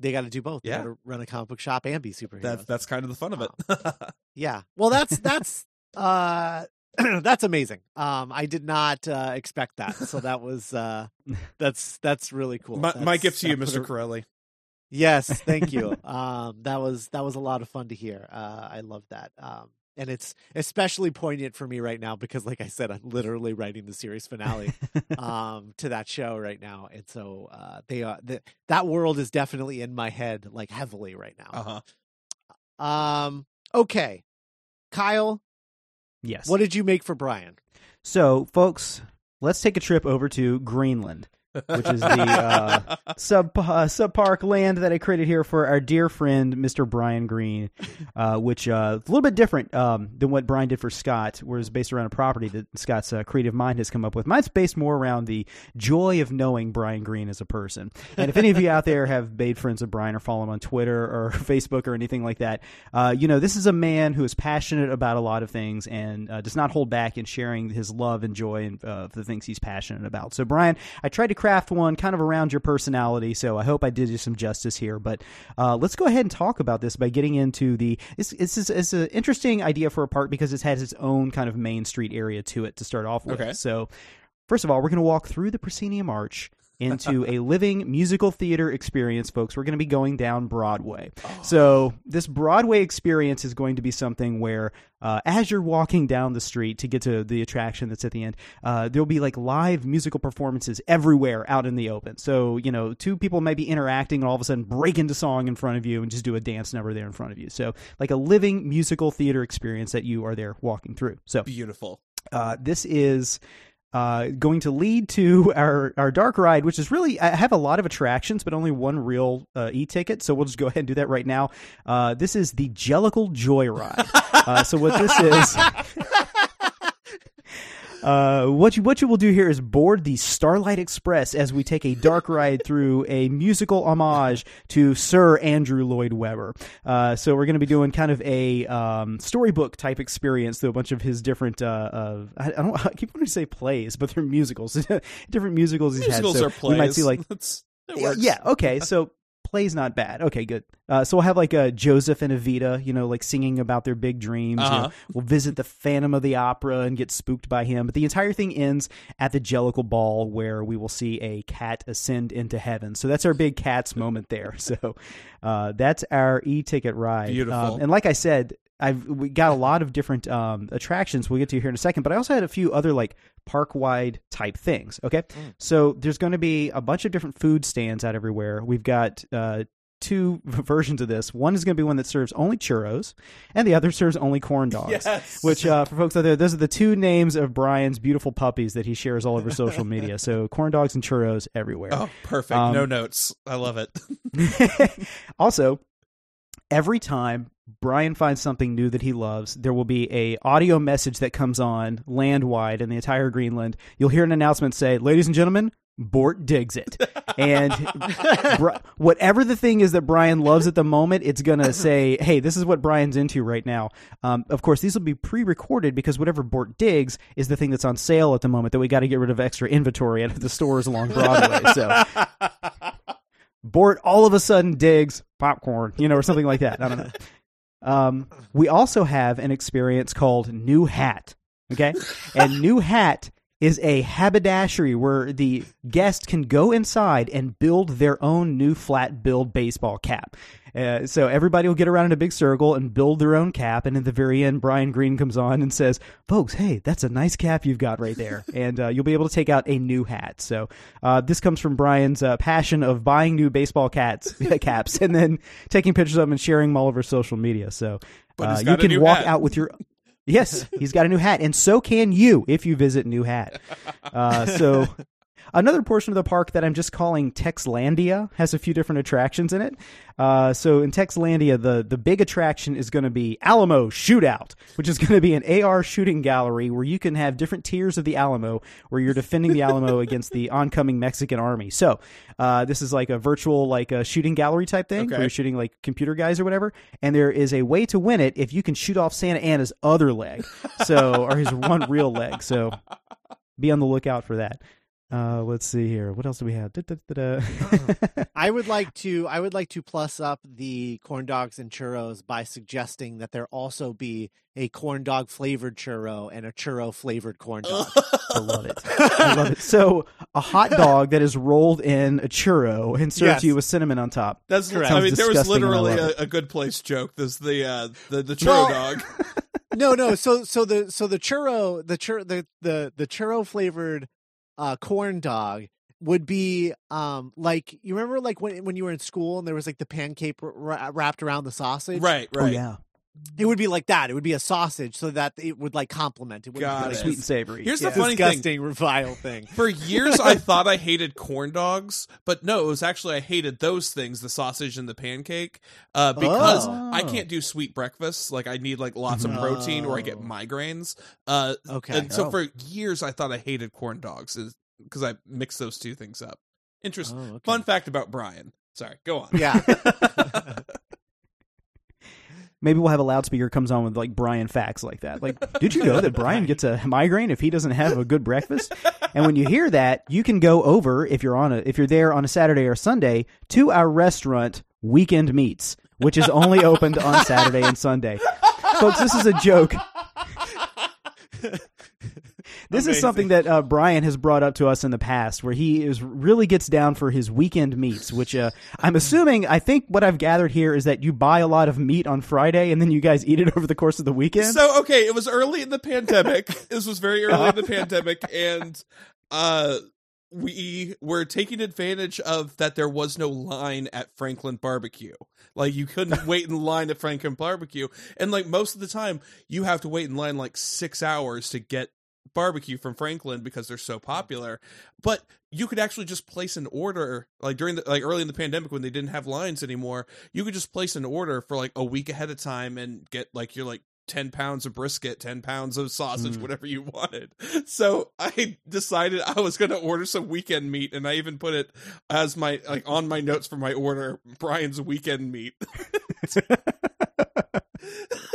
they got to do both. They Yeah. got to run a comic book shop and be superheroes. That's that's kind of the fun of it. Yeah. Well, that's that's uh that's amazing. Um I did not uh expect that. So that was uh that's that's really cool. my, my gift to you, Mr. a- Corelli. Yes, thank you. um that was that was a lot of fun to hear. Uh I love that. Um and it's especially poignant for me right now because like I said I'm literally writing the series finale um to that show right now and so uh they are the, that world is definitely in my head like heavily right now. Uh huh. Um okay. Kyle, yes. what did you make for Brian? So, folks, let's take a trip over to Greenland, which is the uh, sub uh, sub park land that I created here for our dear friend Mr. Brian Green, uh, which uh, a little bit different um, than what Brian did for Scott, whereas based around a property that Scott's uh, creative mind has come up with. Mine's based more around the joy of knowing Brian Green as a person. And if any of you out there have made friends with Brian or follow him on Twitter or Facebook or anything like that, uh, you know this is a man who is passionate about a lot of things and uh, does not hold back in sharing his love and joy and, uh, the things he's passionate about. So, Brian, I tried to craft one kind of around your personality, so I hope I did you some justice here. But uh, let's go ahead and talk about this by getting into the. This, this is it's an interesting idea for a park because it has its own kind of main street area to it to start off with. Okay. So, first of all, we're going to walk through the proscenium arch into a living musical theater experience, folks. We're going to be going down Broadway. So, this Broadway experience is going to be something where, uh, as you're walking down the street to get to the attraction that's at the end, uh, there'll be like live musical performances everywhere out in the open. So, you know, two people may be interacting and all of a sudden break into song in front of you and just do a dance number there in front of you. So, like a living musical theater experience that you are there walking through. So, Beautiful. uh, this is uh, going to lead to our, our dark ride, which is really I have a lot of attractions, but only one real uh, e ticket. So we'll just go ahead and do that right now. Uh, this is the Jellicle Joyride. uh, so what this is. Uh, what you what you will do here is board the Starlight Express as we take a dark ride through a musical homage to Sir Andrew Lloyd Webber. Uh, so we're going to be doing kind of a um, storybook type experience through a bunch of his different. Uh, I, I don't I keep wanting to say plays, but they're musicals. different musicals he's Musicals had. So are plays. We might see like yeah, okay. So play's not bad. Okay, good. Uh, so we'll have like a Joseph and Evita, you know, like singing about their big dreams. you know. Uh-huh. We'll visit the Phantom of the Opera and get spooked by him. But the entire thing ends at the Jellicle Ball, where we will see a cat ascend into heaven. So that's our big cats moment there. So uh, that's our e-ticket ride. Beautiful. Um, and like I said. I've we got a lot of different um, attractions we'll get to here in a second, but I also had a few other like park wide type things. Okay, so there's going to be a bunch of different food stands out everywhere. We've got uh, two versions of this. One is going to be one that serves only churros, and the other serves only corn dogs. Yes. Which, uh, for folks out there, those are the two names of Brian's beautiful puppies that he shares all over social media. So corn dogs and churros everywhere. Oh, perfect. Um, no notes. I love it. also, every time Brian finds something new that he loves, there will be a audio message that comes on land wide in the entire Greenland. You'll hear an announcement say, "Ladies and gentlemen." Bort digs it, and Bri- whatever the thing is that Brian loves at the moment, it's gonna say, "Hey, this is what Brian's into right now." Um, of course, these will be pre-recorded because whatever Bort digs is the thing that's on sale at the moment that we got to get rid of extra inventory out of the stores along Broadway. So Bort all of a sudden digs popcorn, you know, or something like that. I don't know. Um, we also have an experience called New Hat. Okay. And New Hat is a haberdashery where the guest can go inside and build their own new flat build baseball cap. Uh, so everybody will get around in a big circle and build their own cap. And at the very end, Brian Green comes on and says, "Folks, hey, that's a nice cap you've got right there." and uh, you'll be able to take out a new hat. So uh, this comes from Brian's uh, passion of buying new baseball cats caps and then taking pictures of them and sharing them all over social media. So uh, you can walk hat. out with your. Yes, he's got a new hat, and so can you if you visit New Hat. Uh, so, another portion of the park that I'm just calling Texlandia has a few different attractions in it. Uh, so, in Texlandia, the the big attraction is going to be Alamo Shootout, which is going to be an AR shooting gallery where you can have different tiers of the Alamo, where you're defending the Alamo against the oncoming Mexican army. So, uh, this is like a virtual like a shooting gallery type thing where you're shooting like computer guys or whatever. And there is a way to win it if you can shoot off Santa Anna's other leg, so or his one real leg. So be on the lookout for that. Uh, let's see here. What else do we have? I would like to I would like to plus up the corn dogs and churros by suggesting that there also be a corn dog flavored churro and a churro flavored corn dog. I love it. I love it. So a hot dog that is rolled in a churro and served Yes. to you with cinnamon on top. That's Correct. I mean, there was disgusting and I literally a, a good place joke. There's the uh, the the churro Well- dog. no, no. So so the so the churro the chur the the the churro flavored uh corn dog would be um like you remember like when when you were in school and there was like the pancake wra- wrapped around the sausage Right, Oh right. yeah, it would be like that it would be a sausage so that it would like complement it would be like sweet and savory. Here's yeah, the funny thing. disgusting vile thing For years, I thought I hated corn dogs, but no, it was actually I hated those things, the sausage and the pancake, uh, because Oh. I can't do sweet breakfasts. Like I need like lots of protein, or I get migraines. Uh, okay and so Oh. for years, I thought I hated corn dogs, because I mixed those two things up. Interesting. Oh, okay. Fun fact about Brian. Sorry, go on. yeah Maybe we'll have a loudspeaker comes on with like Brian facts like that. Like, did you know that Brian gets a migraine if he doesn't have a good breakfast? And when you hear that, you can go over if you're on a if you're there on a Saturday or Sunday to our restaurant Weekend Meats, which is only opened on Saturday and Sunday. Folks, this is a joke. This is something that uh, Brian has brought up to us in the past, where he is really gets down for his weekend meats. Which uh, I'm assuming, I think what I've gathered here is that you buy a lot of meat on Friday and then you guys eat it over the course of the weekend. So okay, it was early in the pandemic. this was very early in the pandemic, and uh, we were taking advantage of that there was no line at Franklin Barbecue. Like you couldn't wait in line at Franklin Barbecue, and like most of the time, you have to wait in line like six hours to get barbecue from Franklin because they're so popular. But you could actually just place an order like during the like early in the pandemic when they didn't have lines anymore. You could just place an order for like a week ahead of time and get like your like 10 pounds of brisket, 10 pounds of sausage, Mm. whatever you wanted. So I decided I was going to order some weekend meat and I even put it as my like on my notes for my order Brian's weekend meat.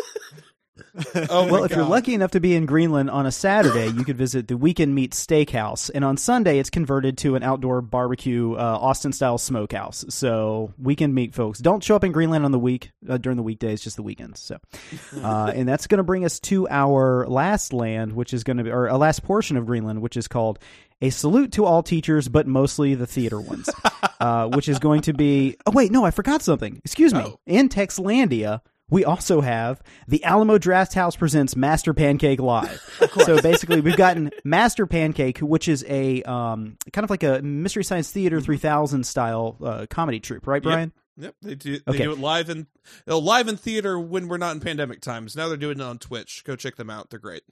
oh well, if you're lucky enough to be in Greenland on a Saturday, you could visit the Weekend Meat Steakhouse, and on Sunday it's converted to an outdoor barbecue, uh, Austin style smokehouse. So Weekend Meat, folks, don't show up in Greenland on the week uh, during the weekdays, just the weekends. So, uh, and that's going to bring us to our last land, which is going to be or a last portion of Greenland, which is called. A salute to all teachers, but mostly the theater ones, uh, which is going to be. Oh wait, no, I forgot something. Excuse me. Oh. In Texlandia, we also have the Alamo Draft House presents Master Pancake Live. so basically, we've gotten Master Pancake, which is a um, kind of like a Mystery Science Theater 3000 style uh, comedy troupe, right, Brian? Yep, they do. They Okay. do it live in live in theater when we're not in pandemic times. Now they're doing it on Twitch. Go check them out. They're great.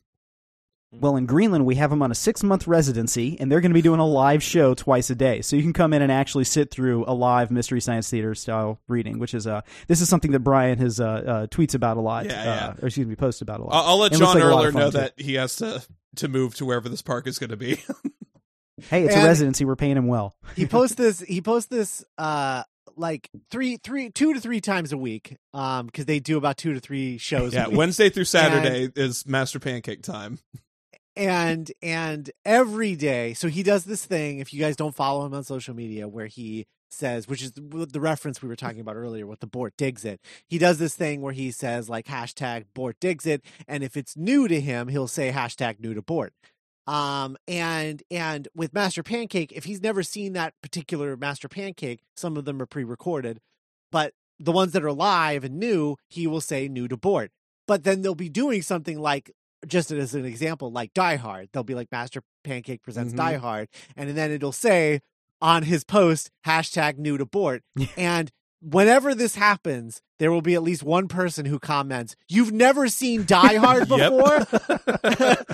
Well, in Greenland, we have them on a six month residency, and they're going to be doing a live show twice a day. So you can come in and actually sit through a live Mystery Science Theater style reading, which is uh, this is something that Brian has uh, uh, tweets about a lot, Yeah, uh, yeah. or excuse me, posts about a lot. I'll, I'll let It looks John like a lot Erler know too. that he has to to move to wherever this park is going to be. hey, it's and- a residency; we're paying him well. he posts this he posts this uh like three three two to three times a week um because they do about two to three shows a yeah, week. Wednesday through Saturday is Master Pancake time. And and every day so he does this thing if you guys don't follow him on social media where he says which is the, reference we were talking about earlier with the bort digs it. He does this thing where he says like hashtag bort digs it and if it's new to him he'll say hashtag new to bort. Um and and with master pancake if he's never seen that particular master pancake some of them are pre-recorded but the ones that are live and new he will say new to bort. But then they'll be doing something like just as an example, like Die Hard, they'll be like Master Pancake presents Mhm. Die Hard, and then it'll say on his post hashtag new to board. and whenever this happens, there will be at least one person who comments, "You've never seen Die Hard before."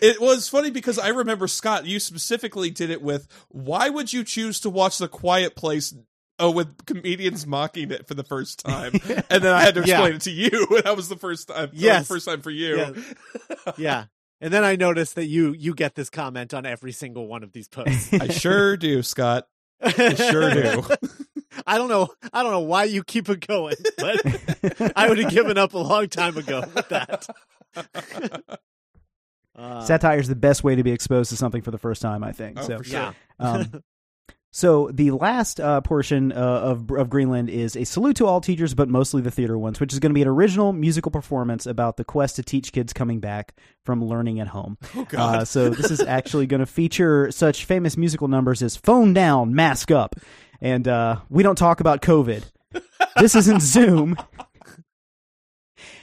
it was funny because I remember Scott, you specifically did it with why would you choose to watch The Quiet Place? Oh, with comedians mocking it for the first time, and then I had to Yeah. explain it to you. and That was the first time. that Yes. the first time for you. Yeah. yeah. And then I noticed that you you get this comment on every single one of these posts. I sure do, Scott. I sure do. I don't know. I don't know why you keep it going, but I would have given up a long time ago with that. Uh, Satire is the best way to be exposed to something for the first time, I think. Oh, so, for sure. yeah. um, so the last uh, portion uh, of of Greenland is a salute to all teachers, but mostly the theater ones, which is going to be an original musical performance about the quest to teach kids coming back from learning at home. Oh God. Uh, so this is actually going to feature such famous musical numbers as "Phone Down," "Mask Up," and uh, we don't talk about COVID. This isn't Zoom.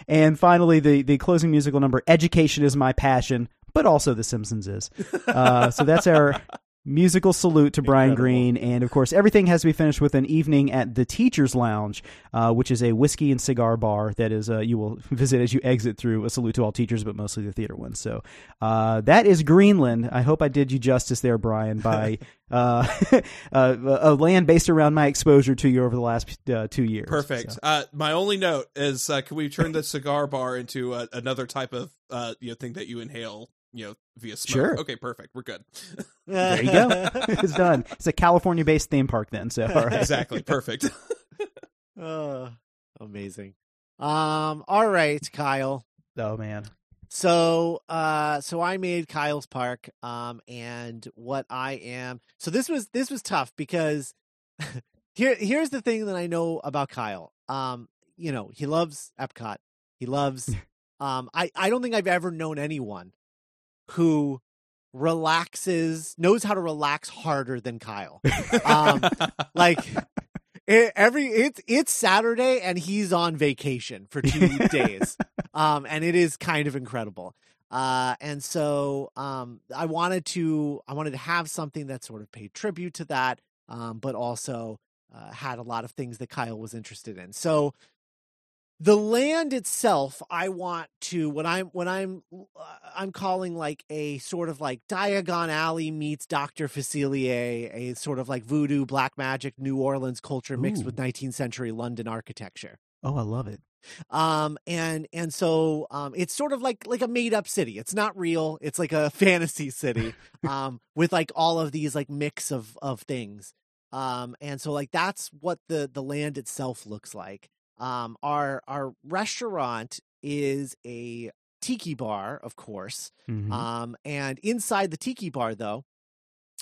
And finally, the the closing musical number, "Education is my passion," but also The Simpsons is. Uh, so that's our musical salute to Brian Incredible. Green, and of course, everything has to be finished with an evening at the Teachers Lounge, uh, which is a whiskey and cigar bar that is uh, you will visit as you exit through a salute to all teachers, but mostly the theater ones. So uh, that is Greenland. I hope I did you justice there, Brian, by uh, uh, a land based around my exposure to you over the last uh, two years. Perfect. So- Uh, my only note is, uh, can we turn the cigar bar into uh, another type of uh, you know thing that you inhale, you know, via smoke? Sure. Okay, perfect. We're good. There you go. it's done. It's a California based theme park then. So all right. exactly. Perfect. Uh, amazing. Um. All right, Kyle. Oh man. So, uh, so I made Kyle's Park. Um, and what I am. So this was this was tough because here here's the thing that I know about Kyle. Um, you know, he loves Epcot. He loves. um, I I don't think I've ever known anyone who relaxes knows how to relax harder than Kyle. Um, like it, every it's it's Saturday and he's on vacation for two days, um, and it is kind of incredible. Uh, and so um, I wanted to I wanted to have something that sort of paid tribute to that, um, but also uh, had a lot of things that Kyle was interested in. So the land itself i want to when i'm when i'm uh, i'm calling like a sort of like diagon alley meets dr facilier a sort of like voodoo black magic new orleans culture mixed Ooh. with 19th century london architecture Oh, I love it. um, and and so um, it's sort of like like a made up city. It's not real. It's like a fantasy city, um, with like all of these like mix of of things. Um, and so like that's what the the land itself looks like. Um, our our restaurant is a tiki bar, of course. Mhm. Um, and inside the tiki bar, though,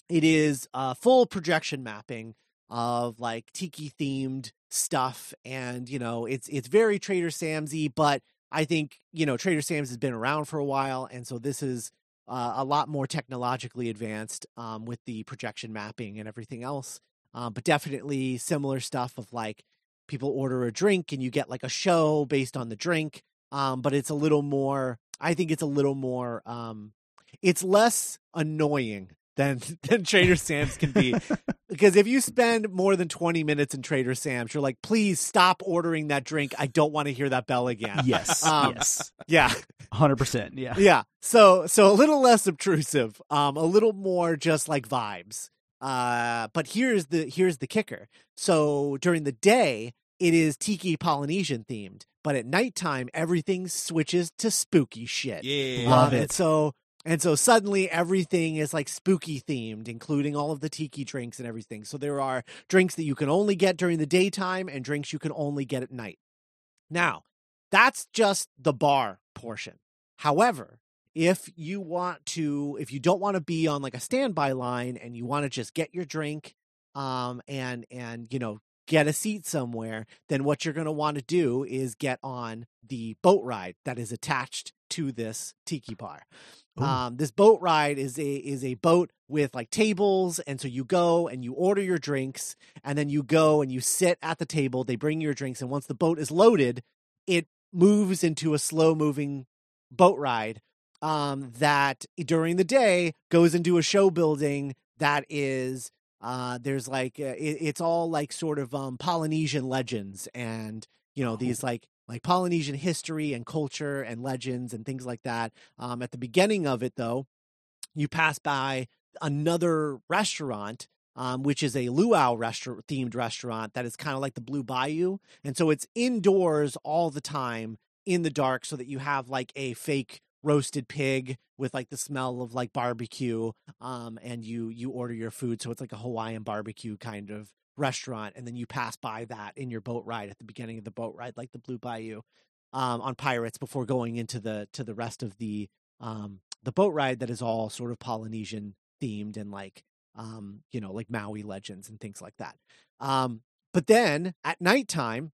it is uh, full projection mapping of like tiki themed stuff, and you know, it's it's very Trader Samsy, but I think you know Trader Sam's has been around for a while, and so this is uh, a lot more technologically advanced um, with the projection mapping and everything else. Um, but definitely similar stuff of like people order a drink and you get like a show based on the drink um, but it's a little more i think it's a little more um, it's less annoying than than trader sam's can be. Because if you spend more than 20 minutes in trader sam's you're like please stop ordering that drink. I don't want to hear that bell again. Yes, Um, yes, yeah. Hundred percent. Yeah. yeah so so a little less obtrusive um a little more just like vibes uh but here's the here's the kicker. So during the day it is tiki polynesian themed but at nighttime everything switches to spooky shit. Yeah. Love Um, it. so and so suddenly everything is like spooky themed including all of the tiki drinks and everything. So there are drinks that you can only get during the daytime and drinks you can only get at night. Now that's just the bar portion. However if you want to if you don't want to be on like a standby line and you want to just get your drink um and and you know get a seat somewhere then what you're going to want to do is get on the boat ride that is attached to this tiki bar Ooh. um this boat ride is a is a boat with like tables and so you go and you order your drinks and then you go and you sit at the table they bring your drinks and once the boat is loaded it moves into a slow moving boat ride um, that during the day goes into a show building that is uh, there's like uh, it, it's all like sort of um, Polynesian legends and you know these like like Polynesian history and culture and legends and things like that. Um, at the beginning of it, though, you pass by another restaurant. Um, which is a luau restaurant themed restaurant that is kind of like the Blue Bayou, and so it's indoors all the time in the dark, so that you have like a fake roasted pig with like the smell of like barbecue um and you you order your food so it's like a hawaiian barbecue kind of restaurant and then you pass by that in your boat ride at the beginning of the boat ride like the blue bayou um on pirates before going into the to the rest of the um the boat ride that is all sort of polynesian themed and like um you know like maui legends and things like that. Um but then at nighttime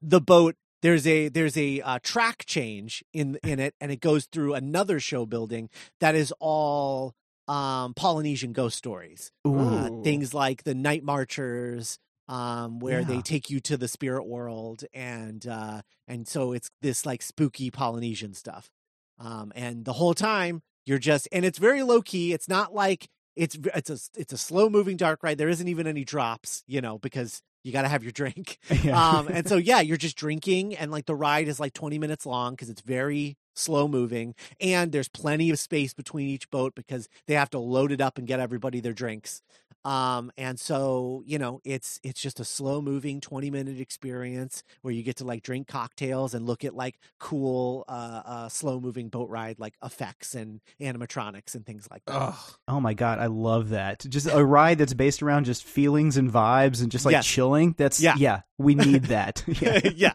the boat there's a there's a uh, track change in in it and it goes through another show building that is all um polynesian ghost stories uh, things like the night marchers um where they take you to the spirit world and uh and so it's this like spooky polynesian stuff um and the whole time you're just and it's very low key it's not like it's it's a it's a slow moving dark ride there isn't even any drops you know because you got to have your drink Yeah. um and so yeah you're just drinking and like the ride is like 20 minutes long because it's very slow moving and there's plenty of space between each boat because they have to load it up and get everybody their drinks um and so you know it's it's just a slow moving 20 minute experience where you get to like drink cocktails and look at like cool uh uh slow moving boat ride like effects and animatronics and things like that Ugh. Oh my god, I love that. Just a ride that's based around just feelings and vibes and just like Yes. chilling. That's Yeah. yeah, we need that. yeah. yeah.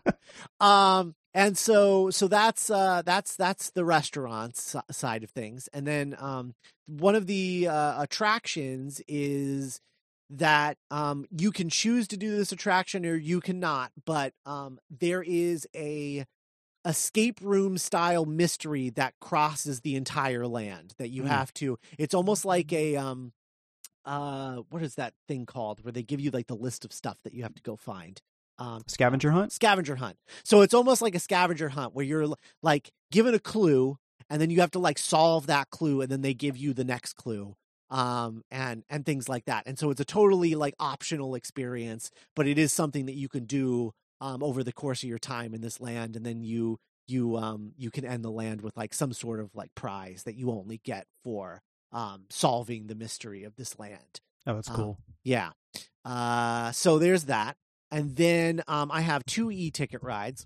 Um and so so that's uh that's that's the restaurant side of things. And then um one of the uh, attractions is that um you can choose to do this attraction or you cannot, but um there is a escape room style mystery that crosses the entire land that you Mm. have to it's almost like a um uh what is that thing called where they give you like the list of stuff that you have to go find um Scavenger hunt? scavenger hunt. So it's almost like a scavenger hunt where you're like given a clue and then you have to like solve that clue and then they give you the next clue um and and things like that. And so it's a totally like optional experience, but it is something that you can do um over the course of your time in this land and then you you um you can end the land with like some sort of like prize that you only get for um solving the mystery of this land. Oh, that's Um, cool. Yeah. Uh, so there's that. And then um, I have two e ticket rides.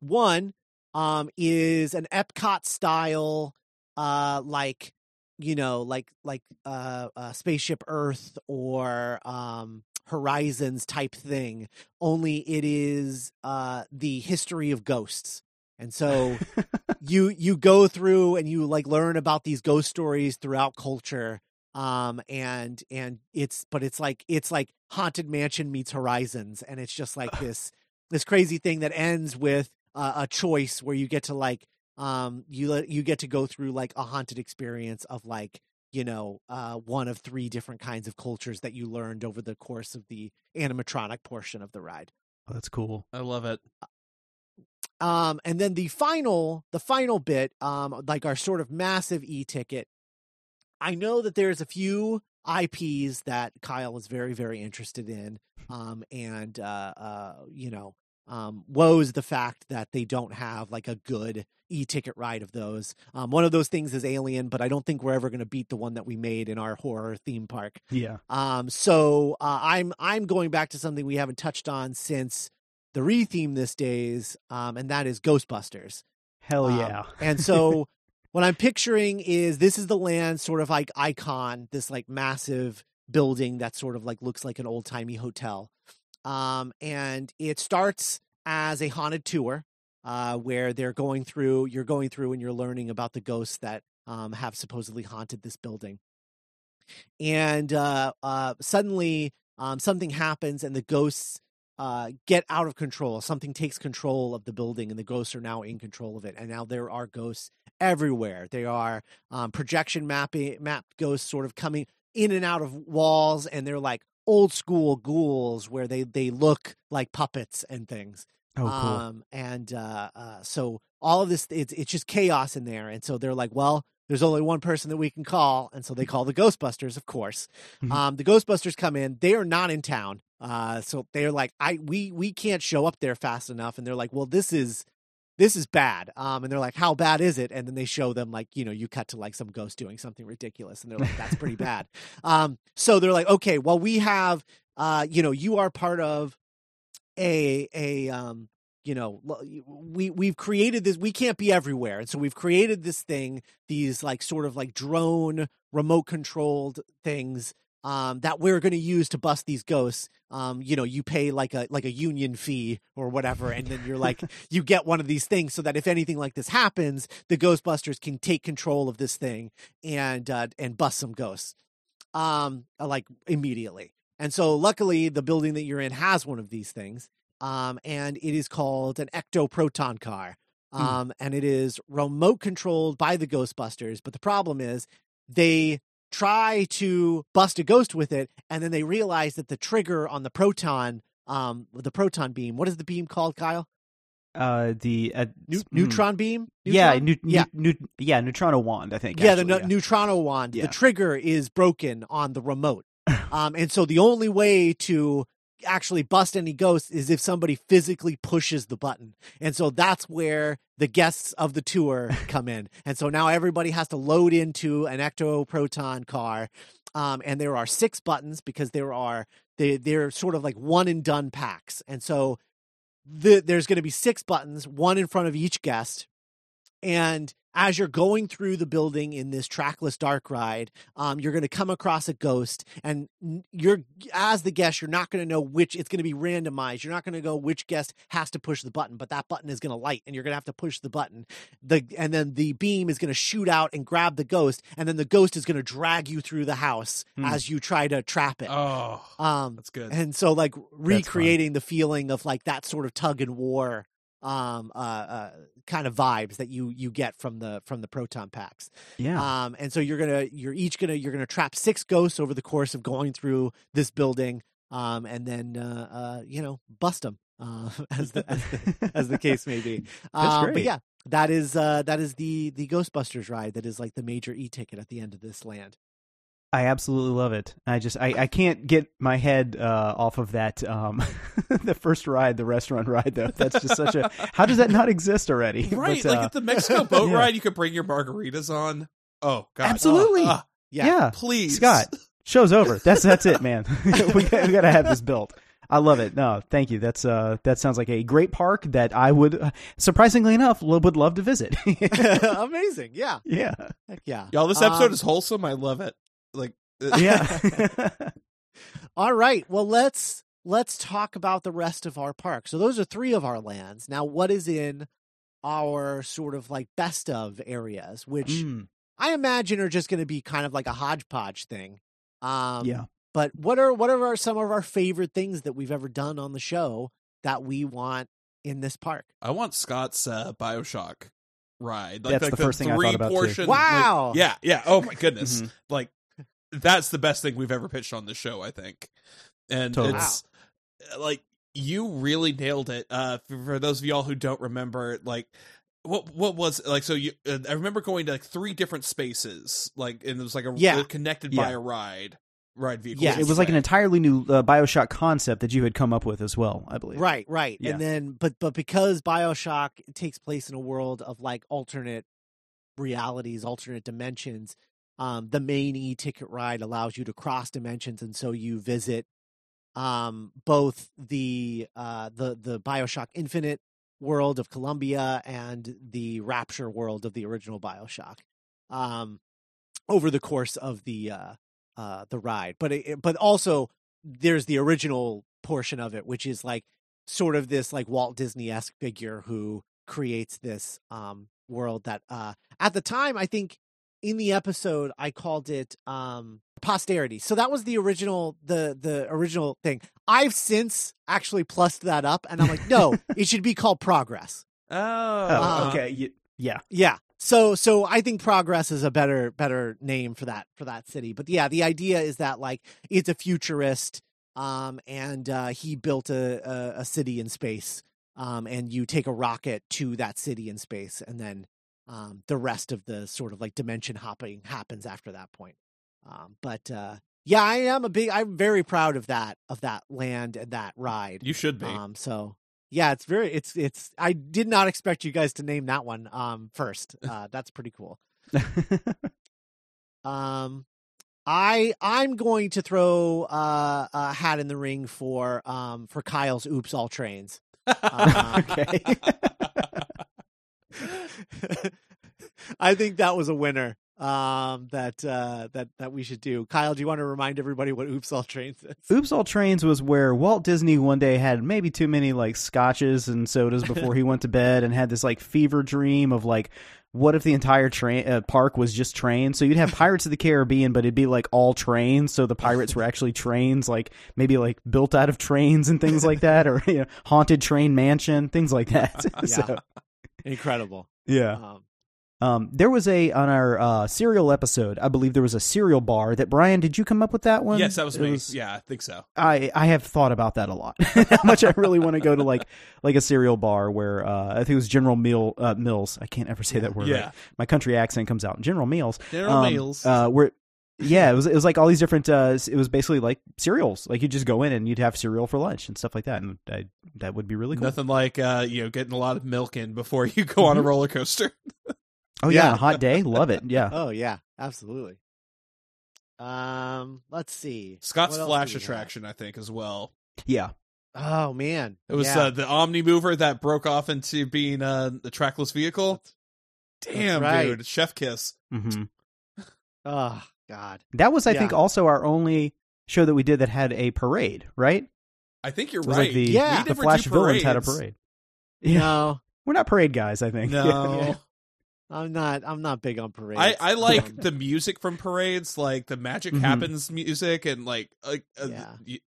One um, is an Epcot style, uh, like you know, like like uh, uh, spaceship Earth or um, Horizons type thing. Only it is uh, the history of ghosts, and so you you go through and you like learn about these ghost stories throughout culture um and and it's but it's like it's like haunted mansion meets horizons and it's just like this this crazy thing that ends with uh, a choice where you get to like um you let you get to go through like a haunted experience of like you know uh one of three different kinds of cultures that you learned over the course of the animatronic portion of the ride Oh, that's cool. I love it. um and then the final the final bit um like our sort of massive e-ticket i know that there's a few ips that kyle is very very interested in um and uh uh you know um woes the fact that they don't have like a good e-ticket ride of those um one of those things is alien but i don't think we're ever going to beat the one that we made in our horror theme park Yeah. um, so uh, I'm I'm going back to something we haven't touched on since the retheme this days, um, and that is Ghostbusters. Hell Um, yeah. and so what I'm picturing is this is the land sort of like icon, this like massive building that sort of like looks like an old timey hotel. Um, and it starts as a haunted tour, uh, where they're going through, you're going through and you're learning about the ghosts that um, have supposedly haunted this building. And uh, uh, suddenly um, something happens and the ghosts uh, get out of control. Something takes control of the building, and the ghosts are now in control of it. And now there are ghosts everywhere. They are um, projection mapping map ghosts, sort of coming in and out of walls, and they're like old school ghouls where they they look like puppets and things. Oh, cool. Um, and uh, uh, so all of this, it's it's just chaos in there. And so they're like, well, there's only one person that we can call, and so they call the Ghostbusters, of course. Mhm. Um, the Ghostbusters come in; they are not in town, uh, so they're like, I we we can't show up there fast enough, and they're like, well, this is this is bad. Um, and they're like, how bad is it? And then they show them like, you know, you cut to like some ghost doing something ridiculous, and they're like, that's pretty bad. Um, so they're like, okay, well, we have, uh, you know, you are part of a a um you know we we've created this we can't be everywhere and so we've created this thing these like sort of like drone remote controlled things um that we're going to use to bust these ghosts um you know you pay like a like a union fee or whatever and then you're like you get one of these things so that if anything like this happens the ghostbusters can take control of this thing and uh and bust some ghosts um like immediately and so luckily the building that you're in has one of these things. Um, and it is called an ectoproton car. Hmm. Um, and it is remote controlled by the Ghostbusters. But the problem is they try to bust a ghost with it, and then they realize that the trigger on the proton, um, the proton beam, what is the beam called, Kyle? Uh, the uh, Nu- mm, neutron beam? Yeah, Neutron? nu- yeah. nu- yeah, Neutrino wand. I think. yeah, the actually, nu- neutrino wand. Yeah. The trigger is broken on the remote, um, and so the only way to actually bust any ghosts is if somebody physically pushes the button, and so that's where the guests of the tour come in, and so now everybody has to load into an ectoproton car, um, and there are six buttons because there are they they're sort of like one and done packs, and so the, there's going to be six buttons, one in front of each guest. And as you're going through the building in this trackless dark ride, um, you're going to come across a ghost, and you're as the guest, you're not going to know which. It's going to be randomized. You're not going to go which guest has to push the button, but that button is going to light, and you're going to have to push the button. The and then the beam is going to shoot out and grab the ghost, and then the ghost is going to drag you through the house Hmm. as you try to trap it. Oh, um, that's good. and so like recreating the feeling of like that sort of tug and war um uh, uh kind of vibes that you you get from the from the proton packs. Yeah. um and so you're gonna you're each gonna you're gonna trap six ghosts over the course of going through this building um and then uh uh you know bust them uh as the as the, as the case may be. That's um, but yeah that is uh that is the the ghostbusters ride that is like the major e-ticket at the end of this land I absolutely love it. I just I, I can't get my head uh, off of that um, the first ride, the restaurant ride though. That's just such a how does that not exist already? right, But, like uh, at the Mexico boat yeah. ride, you could bring your margaritas on. Oh God, Absolutely. Ah, yeah, yeah, please, Scott, show's over. That's that's it, man. we got, we got to have this built. I love it. No, thank you. That's uh, that sounds like a great park that I would, uh, surprisingly enough, lo- would love to visit. Amazing. Yeah. yeah, Heck yeah. Y'all, this episode Um, is wholesome. I love it. Like, uh, yeah. All right. Well, let's let's talk about the rest of our park. So those are three of our lands. Now, what is in our sort of like best of areas, which Mm, I imagine are just going to be kind of like a hodgepodge thing. Um, yeah. But what are what are our, some of our favorite things that we've ever done on the show that we want in this park? I want Scott's uh, Bioshock ride. Like, That's like the first thing I three thought about, too. portion, like- Wow. yeah, yeah. Oh my goodness. Mhm. Like, that's the best thing we've ever pitched on the show. I think, and Totally. it's uh, like you really nailed it. Uh, for, for those of y'all who don't remember, like. What what was like? So you, uh, I remember going to like three different spaces, like and it was like a Yeah. uh, connected by a ride, ride vehicle. Yes. It was like an entirely new uh, Bioshock concept that you had come up with as well, I believe. Right, right. Yeah. And then but but because BioShock takes place in a world of like alternate realities, alternate dimensions, um the main e-ticket ride allows you to cross dimensions and so you visit um both the uh the the BioShock Infinite world of Columbia and the Rapture world of the original BioShock. Um over the course of the uh uh the ride. But it, but also there's the original portion of it, which is like sort of this like Walt Disney esque figure who creates this um world that uh at the time I think in the episode I called it um posterity. So that was the original the the original thing. I've since actually plussed that up and I'm like, no, it should be called progress. oh, Oh, Uh, okay. y- Yeah. Yeah. So so I think progress is a better better name for that for that city. But yeah, the idea is that like it's a futurist um and uh he built a a, a city in space um and you take a rocket to that city in space and then um the rest of the sort of like dimension hopping happens after that point. Um but uh yeah, I am a big I'm very proud of that of that land and that ride. you should be. Um, so yeah, it's very it's it's. I did not expect you guys to name that one um first. Uh, that's pretty cool. Um, I I'm going to throw uh, a hat in the ring for um for Kyle's "Oops All Trains." Uh, okay. I think that was a winner. Um, that uh that that we should do. Kyle, do you want to remind everybody what "Oops All Trains" is? Oops All Trains was where Walt Disney one day had maybe too many like scotches and sodas before he went to bed and had this like fever dream of like what if the entire train uh, park was just trains? So you'd have Pirates of the Caribbean, but it'd be like all trains. So the pirates were actually trains, like maybe like built out of trains and things like that, or you know, haunted train mansion, things like that. so, Incredible. yeah. Um, Um, there was a on our uh, cereal episode. I believe there was a cereal bar that Brian. Did you come up with that one? yes, that was It me. yeah, I think so. I I have thought about that a lot. How much I really want to go to like like a cereal bar where uh, I think it was General Meal uh, Mills. I can't ever say that word. Yeah. right. my country accent comes out. General Meals. General Um, Mills. Uh, where yeah, it was it was like all these different. Uh, it was basically like cereals. Like you'd just go in and you'd have cereal for lunch and stuff like that, and I, that would be really cool. Nothing like uh, you know getting a lot of milk in before you go on a roller coaster. Oh yeah, Yeah. a hot day, love it. Yeah. Oh yeah, absolutely. Um, let's see. Scott's What flash do we have? attraction, I think, as well. Yeah. Oh man, It was yeah. uh, the Omni Mover that broke off into being uh, the trackless vehicle. Damn, right. dude, chef kiss. Mm-hmm. oh god. That was, I think, also our only show that we did that had a parade. Right? I think you're It was right. like the Yeah. We the Flash villains had a parade. Yeah. No, We're not parade guys, I think. No, Yeah. I'm not. I'm not big on parades. I I like Um, the music from parades, like the Magic Mhm. Happens music, and like like uh, Yeah. y-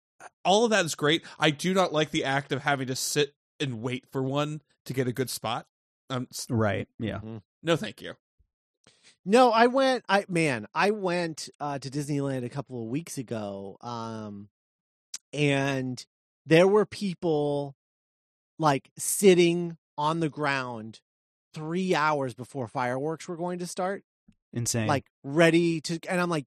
all of that is great. I do not like the act of having to sit and wait for one to get a good spot. Um, s- Right. Yeah. no, thank you. No, I went. I man, I went uh, to Disneyland a couple of weeks ago, um, and there were people like sitting on the ground three hours before fireworks were going to start, Insane. like ready to. And I'm like,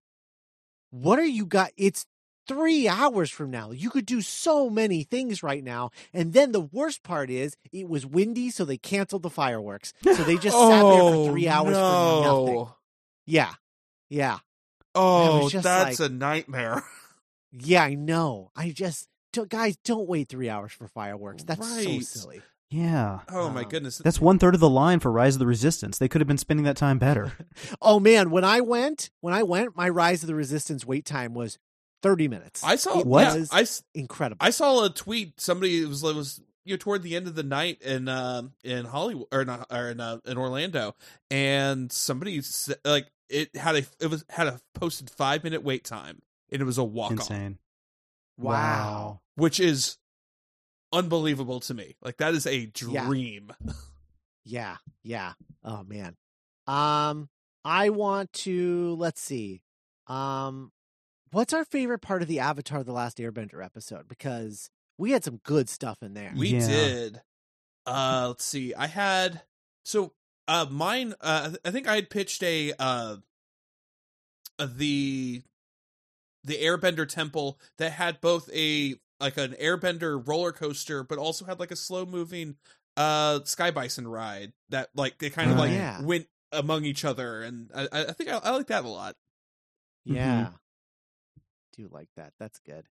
"What are you got? It's three hours from now. You could do so many things right now." And then the worst part is, it was windy, so they canceled the fireworks. So they just sat there for three hours for nothing. Oh. Yeah. Yeah. Oh, that's like- a nightmare. Yeah, I know. I just don't, guys, don't wait three hours for fireworks. That's Right. so silly. Yeah. Oh my Um, goodness. That's one third of the line for Rise of the Resistance. They could have been spending that time better. Oh man, when I went, when I went, my Rise of the Resistance wait time was thirty minutes. I saw It What? was I, s- incredible. I saw a tweet. Somebody was it was you know toward the end of the night in um in Hollywood or not or in uh, in Orlando, and somebody said, like it had a it was had a posted five minute wait time, and it was a walk on, Insane. wow. which is unbelievable to me. Like that is a Yeah. dream. Yeah, yeah. Oh man. Um, I want to let's see. Um, what's our favorite part of the Avatar: The Last Airbender episode? Because we had some good stuff in there. We Yeah. did. Uh let's see. I had so uh mine uh I think I had pitched a uh uh, the the airbender temple that had both a like an airbender roller coaster but also had like a slow moving uh sky bison ride that like they kind of Oh, like yeah. went among each other and I, I think I, I like that a lot. Yeah. Do like that. That's good.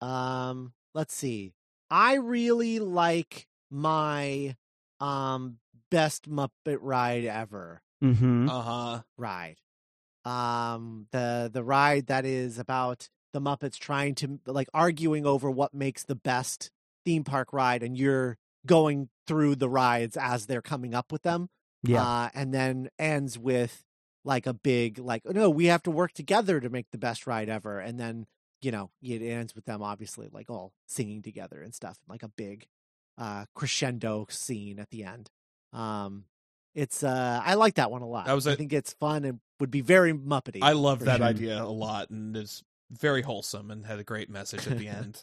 Um, let's see. I really like my um best Muppet ride ever Mm-hmm. Uh-huh. ride. Um the the ride that is about the Muppets trying to like arguing over what makes the best theme park ride and you're going through the rides as they're coming up with them. yeah. Uh, and then ends with like a big like no, we have to work together to make the best ride ever. And then you know it ends with them obviously like all singing together and stuff, like a big uh crescendo scene at the end. Um, it's uh I like that one a lot. That was I a- think it's fun and would be very muppety. I love that sure. idea a lot and it's very wholesome and had a great message at the end.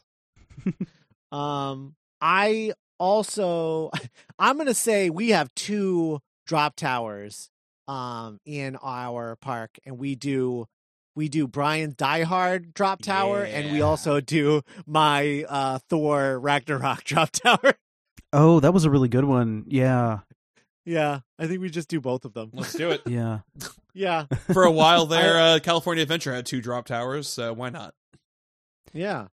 Um, I also, I'm gonna say we have two drop towers, um, in our park, and we do, we do Brian's Die Hard drop tower, and we also do my uh Thor Ragnarok drop tower. oh, that was a really good one. Yeah. yeah, I think we just do both of them. Let's do it. Yeah. yeah, For a while there, uh, California Adventure had two drop towers, so why not? yeah.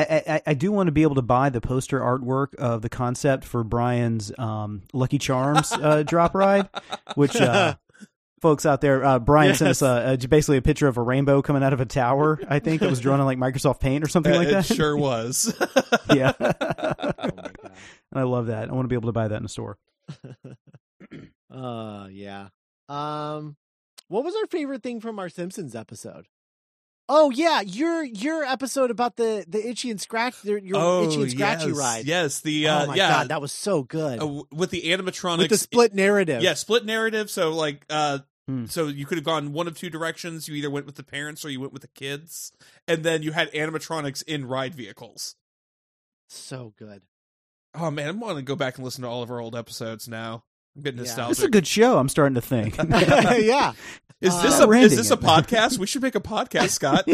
I, I, I do want to be able to buy the poster artwork of the concept for Brian's um, Lucky Charms uh, drop ride, which uh, folks out there, uh, Brian sent us a, a, basically a picture of a rainbow coming out of a tower. I think that was drawn on like Microsoft Paint or something like it that. sure was. yeah, Oh my god. I love that. I want to be able to buy that in a store. Uh, yeah. Um, what was our favorite thing from our Simpsons episode? Oh yeah, your your episode about the the itchy and scratch your, your itchy and scratchy Oh, yes, ride. Yes, the uh, oh my yeah, god, that was so good uh, with the animatronics, with the split narrative. yeah, split narrative. So like, uh, Hmm. so you could have gone one of two directions. You either went with the parents or you went with the kids, and then you had animatronics in ride vehicles. so good. Oh man, I'm going to go back and listen to all of our old episodes now. I'm getting Yeah. This is a good show. I'm starting to think. yeah, is Uh, this a is this a it. podcast? We should make a podcast, Scott.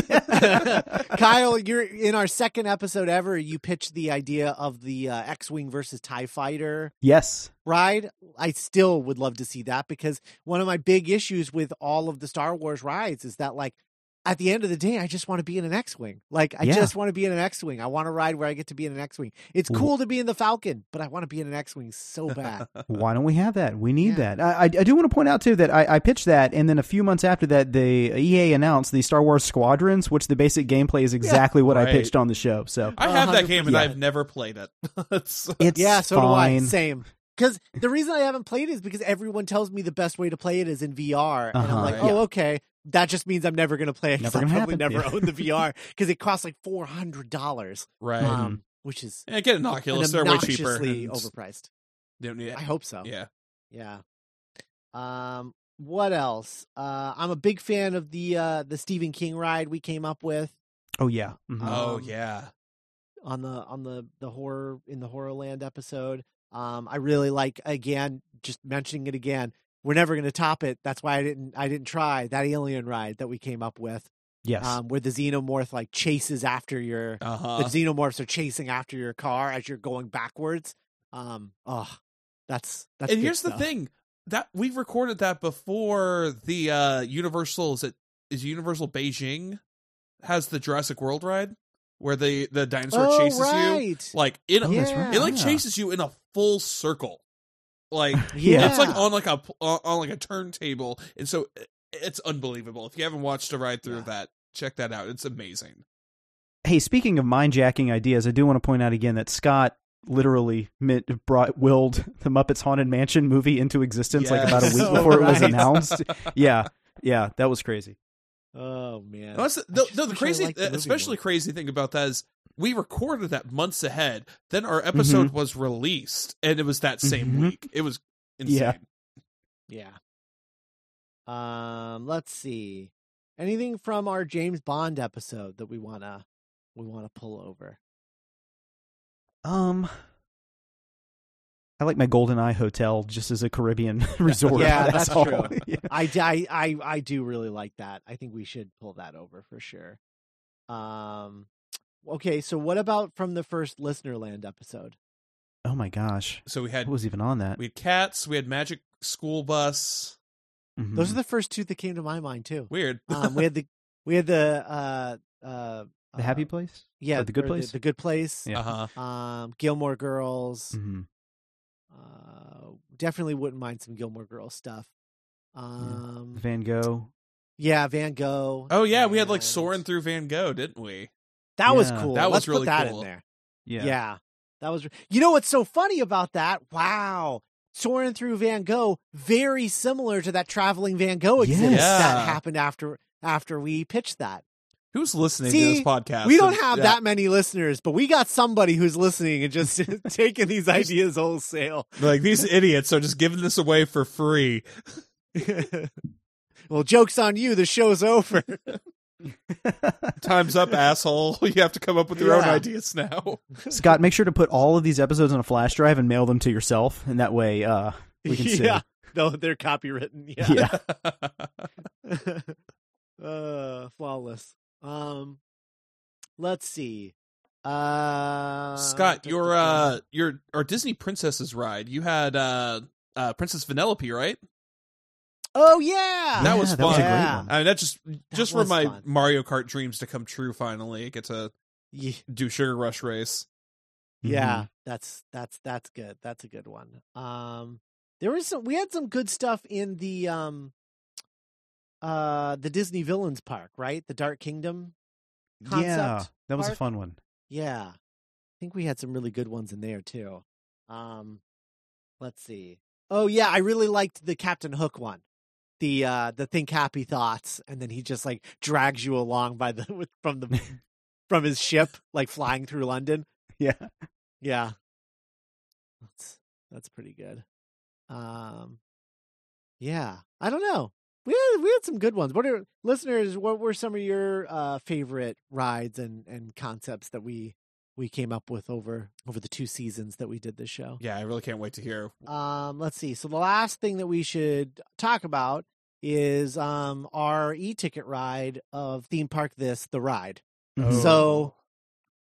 Kyle, you're in our second episode ever. You pitched the idea of the uh, X-wing versus Tie Fighter yes. ride. I still would love to see that because one of my big issues with all of the Star Wars rides is that like at the end of the day, I just want to be in an X-wing. Like I Yeah. just want to be in an X-wing. I want to ride where I get to be in an X-wing. It's W- cool to be in the Falcon, but I want to be in an X-wing so bad. Why don't we have that? We need Yeah. that. I, I, I do want to point out too that I, I pitched that, and then a few months after that, the EA announced the Star Wars Squadrons, which the basic gameplay is exactly what I pitched on the show. So I have that 100%. game and Yeah. I've never played it. It's- it's yeah, so fine. do I. Same. Because the reason I haven't played it is because everyone tells me the best way to play it is in VR, and I'm Uh-huh. like, Right. oh, okay. That just means I'm never going to play it. 'cause Never I'll probably happen. never Yeah. own the VR because it costs like four hundred dollars, right. um, which is yeah, get an an Oculus. They're way cheaper. overpriced. don't need it. I hope so. Yeah. Yeah. Um. What else? Uh, I'm a big fan of the uh the Stephen King ride we came up with Oh yeah. Mhm. Oh Um, yeah. on the on the the horror in the Horrorland episode. Um, I really like again, just mentioning it again. We're never going to top it. That's why I didn't I didn't try that alien ride that we came up with, yes. um, where the xenomorph like chases after your Uh huh. the xenomorphs are chasing after your car as you're going backwards. Um, oh, that's that's. and good here's the thing that we recorded that before the uh Universal is it is Universal Beijing has the Jurassic World ride. where the the dinosaur oh, chases you like in a, Oh, Yeah. it like Yeah. chases you in a full circle. Like Yeah. it's like on like a on, like a turntable, and so it's unbelievable. If you haven't watched a ride through Yeah. that, check that out. It's amazing. Hey, speaking of mind jacking ideas, I do want to point out again that Scott literally meant, brought willed the Muppets Haunted Mansion movie into existence like about a week before it was announced. Yeah, yeah, that was crazy. Oh man. No, that's- I no, just the crazy, liked especially more. crazy thing about that is we recorded that months ahead. Then our Mm-hmm. episode was released, and it was that same Mhm. week. It was insane. Yeah. Yeah. Um, let's see. Anything from our James Bond episode that we wanna we wanna pull over? Um, I like my Golden Eye Hotel just as a Caribbean resort. Yeah, that's all. true. Yeah. I, d- I, I, I do really like that. I think we should pull that over for sure. Um, okay, so what about from the first Listenerland episode? Oh my gosh, So we had who was even on that? we had cats. We had Magic School Bus. Mhm. Those are the first two that came to my mind too. Weird. Um, we had the we had the uh uh the Happy uh, Place. yeah Or the Good Place? the, good place Yeah. Uh huh. um Gilmore Girls hmm uh definitely wouldn't mind some Gilmore Girls stuff um Van Gogh. yeah Van Gogh Oh yeah, we had like soaring through Van Gogh, didn't we? that was cool That was Let's really put that cool. in there Yeah. Yeah. That was You know what's so funny about that? Wow. Soaring through Van Gogh, very similar to that traveling Van Gogh exhibit Yes. that happened after after we pitched that. Who's listening See, to this podcast? we don't And- have yeah. that many listeners, but we got somebody who's listening and just taking these ideas wholesale. Like these idiots are just giving this away for free. well, joke's on you. The show's over. Time's up, asshole. You have to come up with your own ideas now. Scott, make sure to put all of these episodes on a flash drive and mail them to yourself, and that way, uh, we can see. yeah. No, they're copywritten. Yeah. Yeah. uh flawless um let's see uh Scott, da- your da- da. uh your our Disney princesses ride. You had uh uh Princess Vanellope, right? oh yeah That was Yeah, that was a fun. great Yeah. one. I mean, that just just for my fun. Mario Kart dreams to come true. Finally, get to Ye- do Sugar Rush race. yeah Mhm. that's that's that's good that's a good one um there was some we had some good stuff in the um uh the disney villains park right the dark kingdom Yeah, that was a fun one. Yeah. I think we had some really good ones in there too. Um let's see. Oh yeah, I really liked the Captain Hook one. The uh the think happy thoughts and then he just like drags you along by the with, from the from his ship like flying through London. Yeah. Yeah. That's that's pretty good. Um Yeah, I don't know. We had we had some good ones. What are listeners, what were some of your uh favorite rides and and concepts that we we came up with over over the two seasons that we did this show? Yeah, I really can't wait to hear. Um let's see. So the last thing that we should talk about is um our e-ticket ride of theme park this the ride. Mhm. So,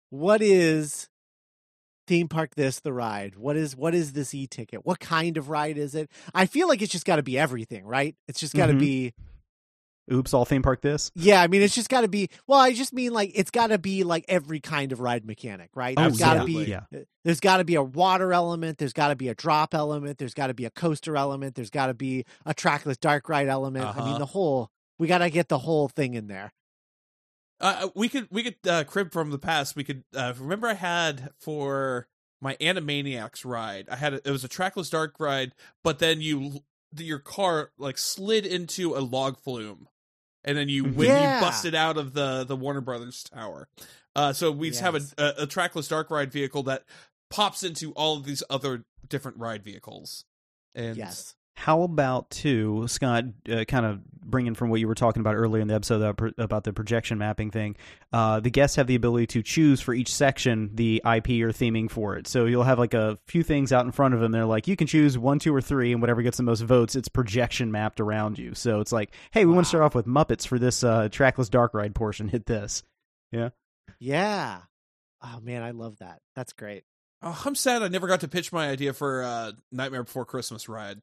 what is theme park this the ride? What is what is this e ticket? What kind of ride is it? I feel like it's just got to be everything, right? It's just got to Mhm. be Oops, all theme park this. yeah. I mean, it's just got to be. Well, I just mean like it's got to be like every kind of ride mechanic, right? Oh, There's got to be. Yeah. There's got to be a water element. There's got to be a drop element. There's got to be a coaster element. There's got to be a trackless dark ride element. I Uh-huh. mean, the whole. We got to get the whole thing in there. Uh, we could we could uh, crib from the past. We could uh, remember I had for my Animaniacs ride. I had a, it was a trackless dark ride, but then you your car like slid into a log flume, and then you when Yeah. you busted out of the the Warner Brothers tower. Uh, so we just have a, a a trackless dark ride vehicle that pops into all of these other different ride vehicles. And Yes. How about too, Scott? Uh, kind of bringing from what you were talking about earlier in the episode about, about the projection mapping thing. Uh, the guests have the ability to choose for each section the IP or theming for it. So you'll have like a few things out in front of them. They're like, you can choose one, two, or three, and whatever gets the most votes, it's projection mapped around you. So it's like, hey, we want to start off with Muppets for this uh, trackless dark ride portion. Hit this. Yeah, yeah. Oh man, I love that. That's great. Oh, I'm sad I never got to pitch my idea for uh, Nightmare Before Christmas ride.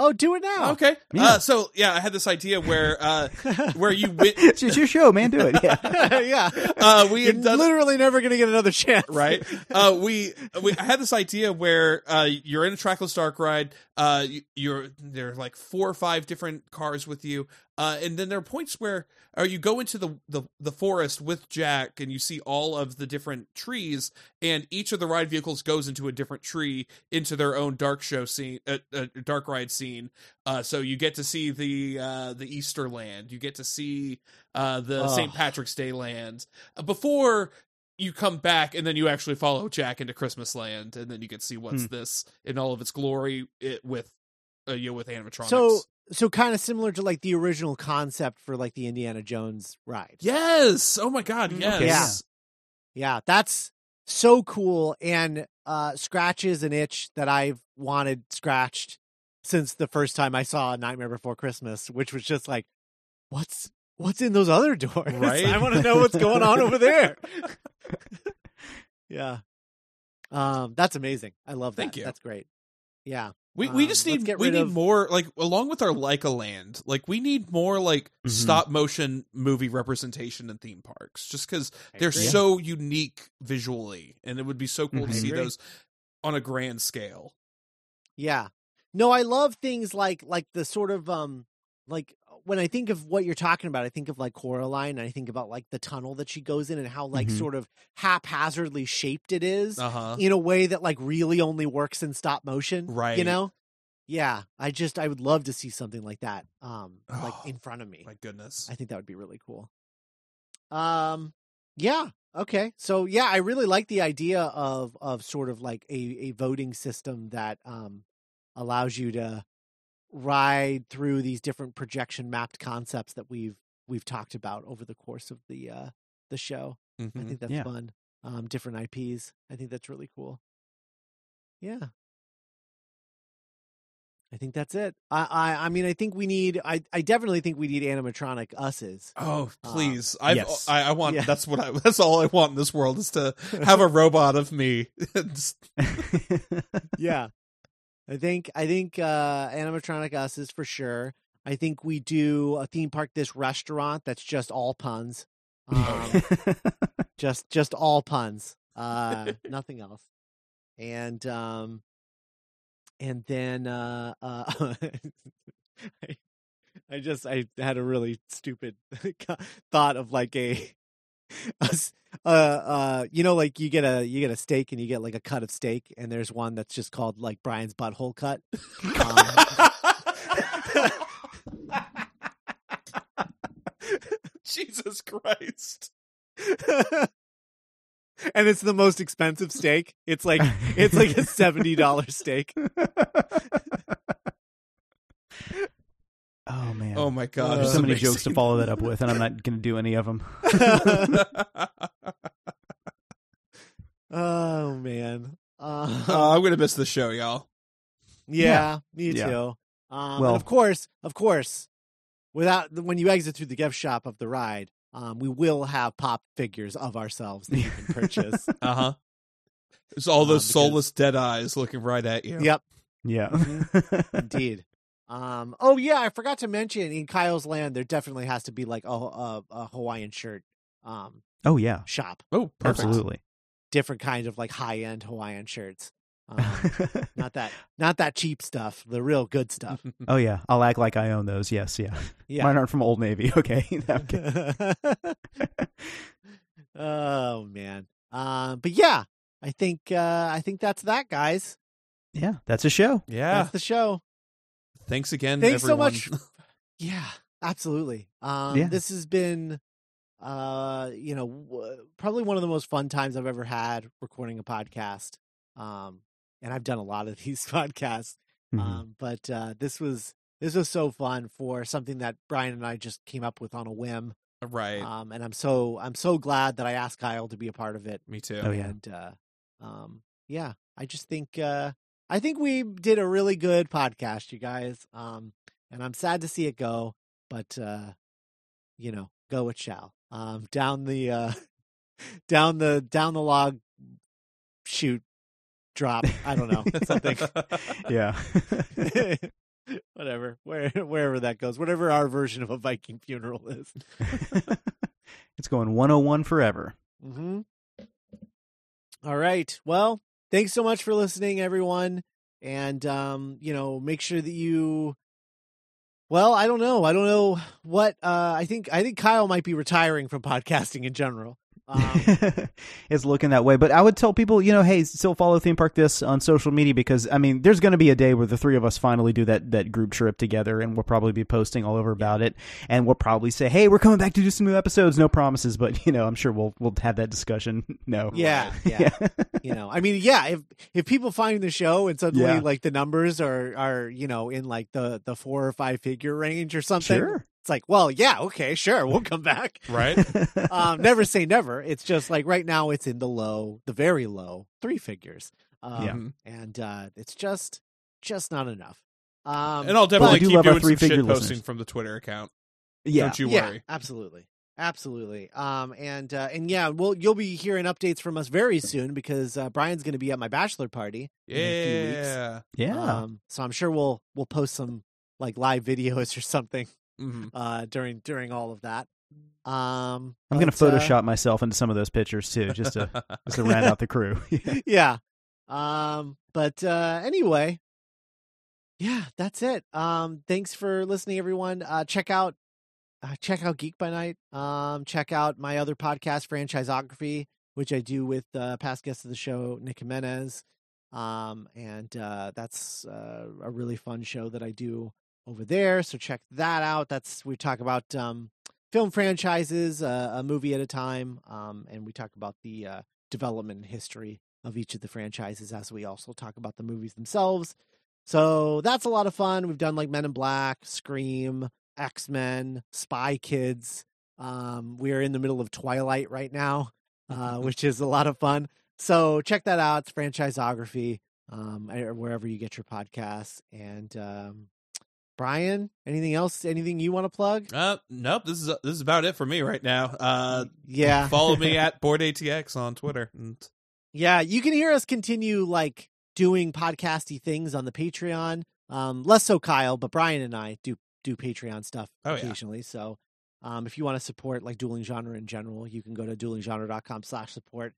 Oh, do it now. Okay. Yeah. Uh, so yeah, I had this idea where uh, where you went. it's your show, man. Do it. Yeah. yeah. Uh, we You're done literally never going to get another chance. right? Uh, we we I had this idea where uh, you're in a trackless dark ride. Uh, you, you're there are like four or five different cars with you, uh, and then there are points where uh, you go into the, the the forest with Jack, and you see all of the different trees, and each of the ride vehicles goes into a different tree into their own dark show scene, uh, uh, dark ride scene. Uh, so you get to see the uh, the Easter land, you get to see uh, the Oh. St. Patrick's Day land before you come back and then you actually follow Jack into Christmas Land, and then you can see what's Hmm. this in all of its glory it, with uh, you know, with animatronics. So, so kind of similar to like the original concept for like the Indiana Jones ride. yes, oh my god, Mm, yes, okay, yeah. Yeah, that's so cool and uh scratches an itch that I've wanted scratched since the first time I saw Nightmare Before Christmas, which was just like what's what's in those other doors? Right? I want to know what's going on over there. yeah. Um that's amazing. I love that. Thank you. That's great. Yeah. We we Um, just let's need get we need of- more like along with our Laika Land, like we need more like Mhm. stop motion movie representation in theme parks, just because they're agree. so unique visually, and it would be so cool to Mhm. I see those on a grand scale. Yeah. No, I love things like like the sort of um like when I think of what you're talking about, I think of like Coraline and I think about like the tunnel that she goes in and how like Mhm. sort of haphazardly shaped it is Uh huh. in a way that like really only works in stop motion. Right. You know? Yeah. I just I would love to see something like that um like Oh, in front of me. My goodness. I think that would be really cool. Um yeah, okay. So yeah, I really like the idea of of sort of like a a voting system that um allows you to ride through these different projection mapped concepts that we've we've talked about over the course of the uh the show. I Mhm. think that's Yeah. fun. Um different IPs. I think that's really cool. Yeah. I think that's it. I, I I mean I think we need I I definitely think we need animatronic us's. Oh Um, please! I've, yes. I I want Yeah. that's what I that's all I want in this world is to have a robot of me. Yeah. I think I think uh animatronic us is for sure. I think we do a theme park this restaurant that's just all puns. Um, just just all puns. Uh nothing else. And um and then uh uh I, I just I had a really stupid thought of like a, a uh uh you know like you get a you get a steak and you get like a cut of steak and there's one that's just called like Brian's butthole cut. Jesus Christ! and it's the most expensive steak. It's like it's like a seventy dollar steak. Oh man. Oh my god! Uh, There's so many amazing. jokes to follow that up with, and I'm not going to do any of them. oh man. Uh, Oh, I'm gonna miss the show, y'all. yeah, me Yeah. too. Um, Well- and of course, of course, without when you exit through the gift shop of the ride, um, we will have pop figures of ourselves that you can purchase. Uh huh. It's all Um, those because- soulless dead eyes looking right at you. yep, Yeah. indeed. Um, oh yeah, I forgot to mention in Kyle's Land there definitely has to be like a, a, a Hawaiian shirt um oh yeah. shop. Oh, perfect. Absolutely. Different kind of like high end Hawaiian shirts. Um, not that not that cheap stuff, the real good stuff. oh yeah. I'll act like I own those. Yes. Yeah. Yeah. Mine aren't from Old Navy. Okay. Okay. oh man. Um, but yeah, I think uh, I think that's that, guys. yeah. That's a show. Yeah. That's the show. Thanks again. Thanks so much. Yeah, absolutely. Um, Yeah. this has been, uh, you know, w- probably one of the most fun times I've ever had recording a podcast. Um, and I've done a lot of these podcasts. Mhm. Um, but uh, this was this was so fun for something that Brian and I just came up with on a whim. right. Um, and I'm so I'm so glad that I asked Kyle to be a part of it. Me too. Oh, yeah. And uh, um, yeah, I just think uh, I think we did a really good podcast, you guys. Um, and I'm sad to see it go, but uh, you know, go it shall. Um, down the uh, down the down the log, shoot, drop. I don't know something. Yeah. Whatever, where wherever that goes, whatever our version of a Viking funeral is. it's going 101 forever. Mm-hmm. All right. Well, thanks so much for listening, everyone. And um, you know, make sure that you well, I don't know. I don't know what uh I think I think Kyle might be retiring from podcasting in general. Um, it's looking that way. But I would tell people, you know, hey, still follow Theme Park This on social media because I mean, there's going to be a day where the three of us finally do that that group trip together, and we'll probably be posting all over about it, and we'll probably say, hey, we're coming back to do some new episodes. No promises, but you know, I'm sure we'll we'll have that discussion. no, yeah, yeah, you know, I mean, yeah, if if people find the show and suddenly Yeah. like the numbers are are you know in like the the four or five figure range or something, Sure. It's like, well, yeah, okay, sure, we'll come back. Right? um, never say never. It's just like right now it's in the low, the very low three figures. Um, Yeah. And uh, it's just just not enough. Um, And I'll definitely keep love our doing some three-figure shit posting from the Twitter account. yeah, Don't you yeah, worry. absolutely, absolutely. Um, and uh, and yeah, well, you'll be hearing updates from us very soon because uh, Brian's going to be at my bachelor party. in a few weeks. Yeah. yeah. Um, so I'm sure we'll we'll post some like live videos or something hmm uh during during all of that. Um, I'm gonna but, uh, Photoshop myself into some of those pictures too, just to just to round out the crew. yeah. Um, but uh anyway, yeah, that's it. Um, thanks for listening, everyone. Uh check out uh, check out Geek by Night. Um, check out my other podcast, Franchisography, which I do with uh, past guest of the show, Nick Jimenez. Um, and uh, that's uh, a really fun show that I do over there. So check that out. That's we talk about um, film franchises, uh, a movie at a time, um, and we talk about the uh, development history of each of the franchises as we also talk about the movies themselves. So that's a lot of fun. We've done like Men in Black, Scream, X Men, Spy Kids. Um, we're in the middle of Twilight right now, uh, which is a lot of fun. So check that out. It's franchisography, um, wherever you get your podcasts. And um, Brian, anything else? Anything you want to plug? Uh, nope. This is this is about it for me right now. Uh, yeah, follow me at BoardATX on Twitter. And Yeah, you can hear us continue like doing podcasty things on the Patreon. Um, less so Kyle, but Brian and I do do Patreon stuff Oh, yeah. occasionally. So um, if you want to support like dueling genre in general, you can go to duelinggenre.com slash support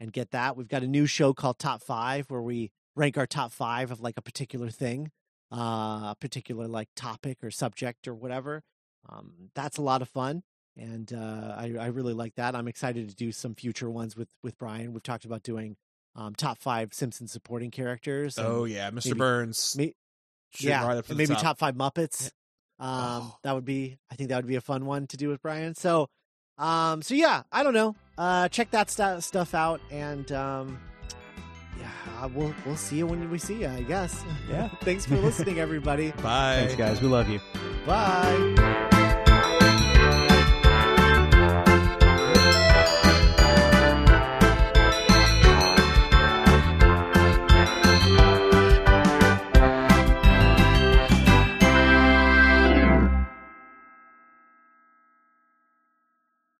and get that. We've got a new show called Top Five where we rank our top five of like a particular thing, uh, a particular like topic or subject or whatever. Um, that's a lot of fun. And uh, I, I really like that. I'm excited to do some future ones with with Brian. We've talked about doing um, top five Simpsons supporting characters. oh yeah, Mr. maybe- Burns. may- yeah, right to maybe top. top five Muppets. Um, Oh. that would be. I think that would be a fun one to do with Brian. So, um, so yeah, I don't know. Uh, check that stu- stuff out, and um, yeah, we'll we'll see you when we see you. I guess. Yeah. Thanks for listening, everybody. Bye. Thanks, guys. We love you. Bye.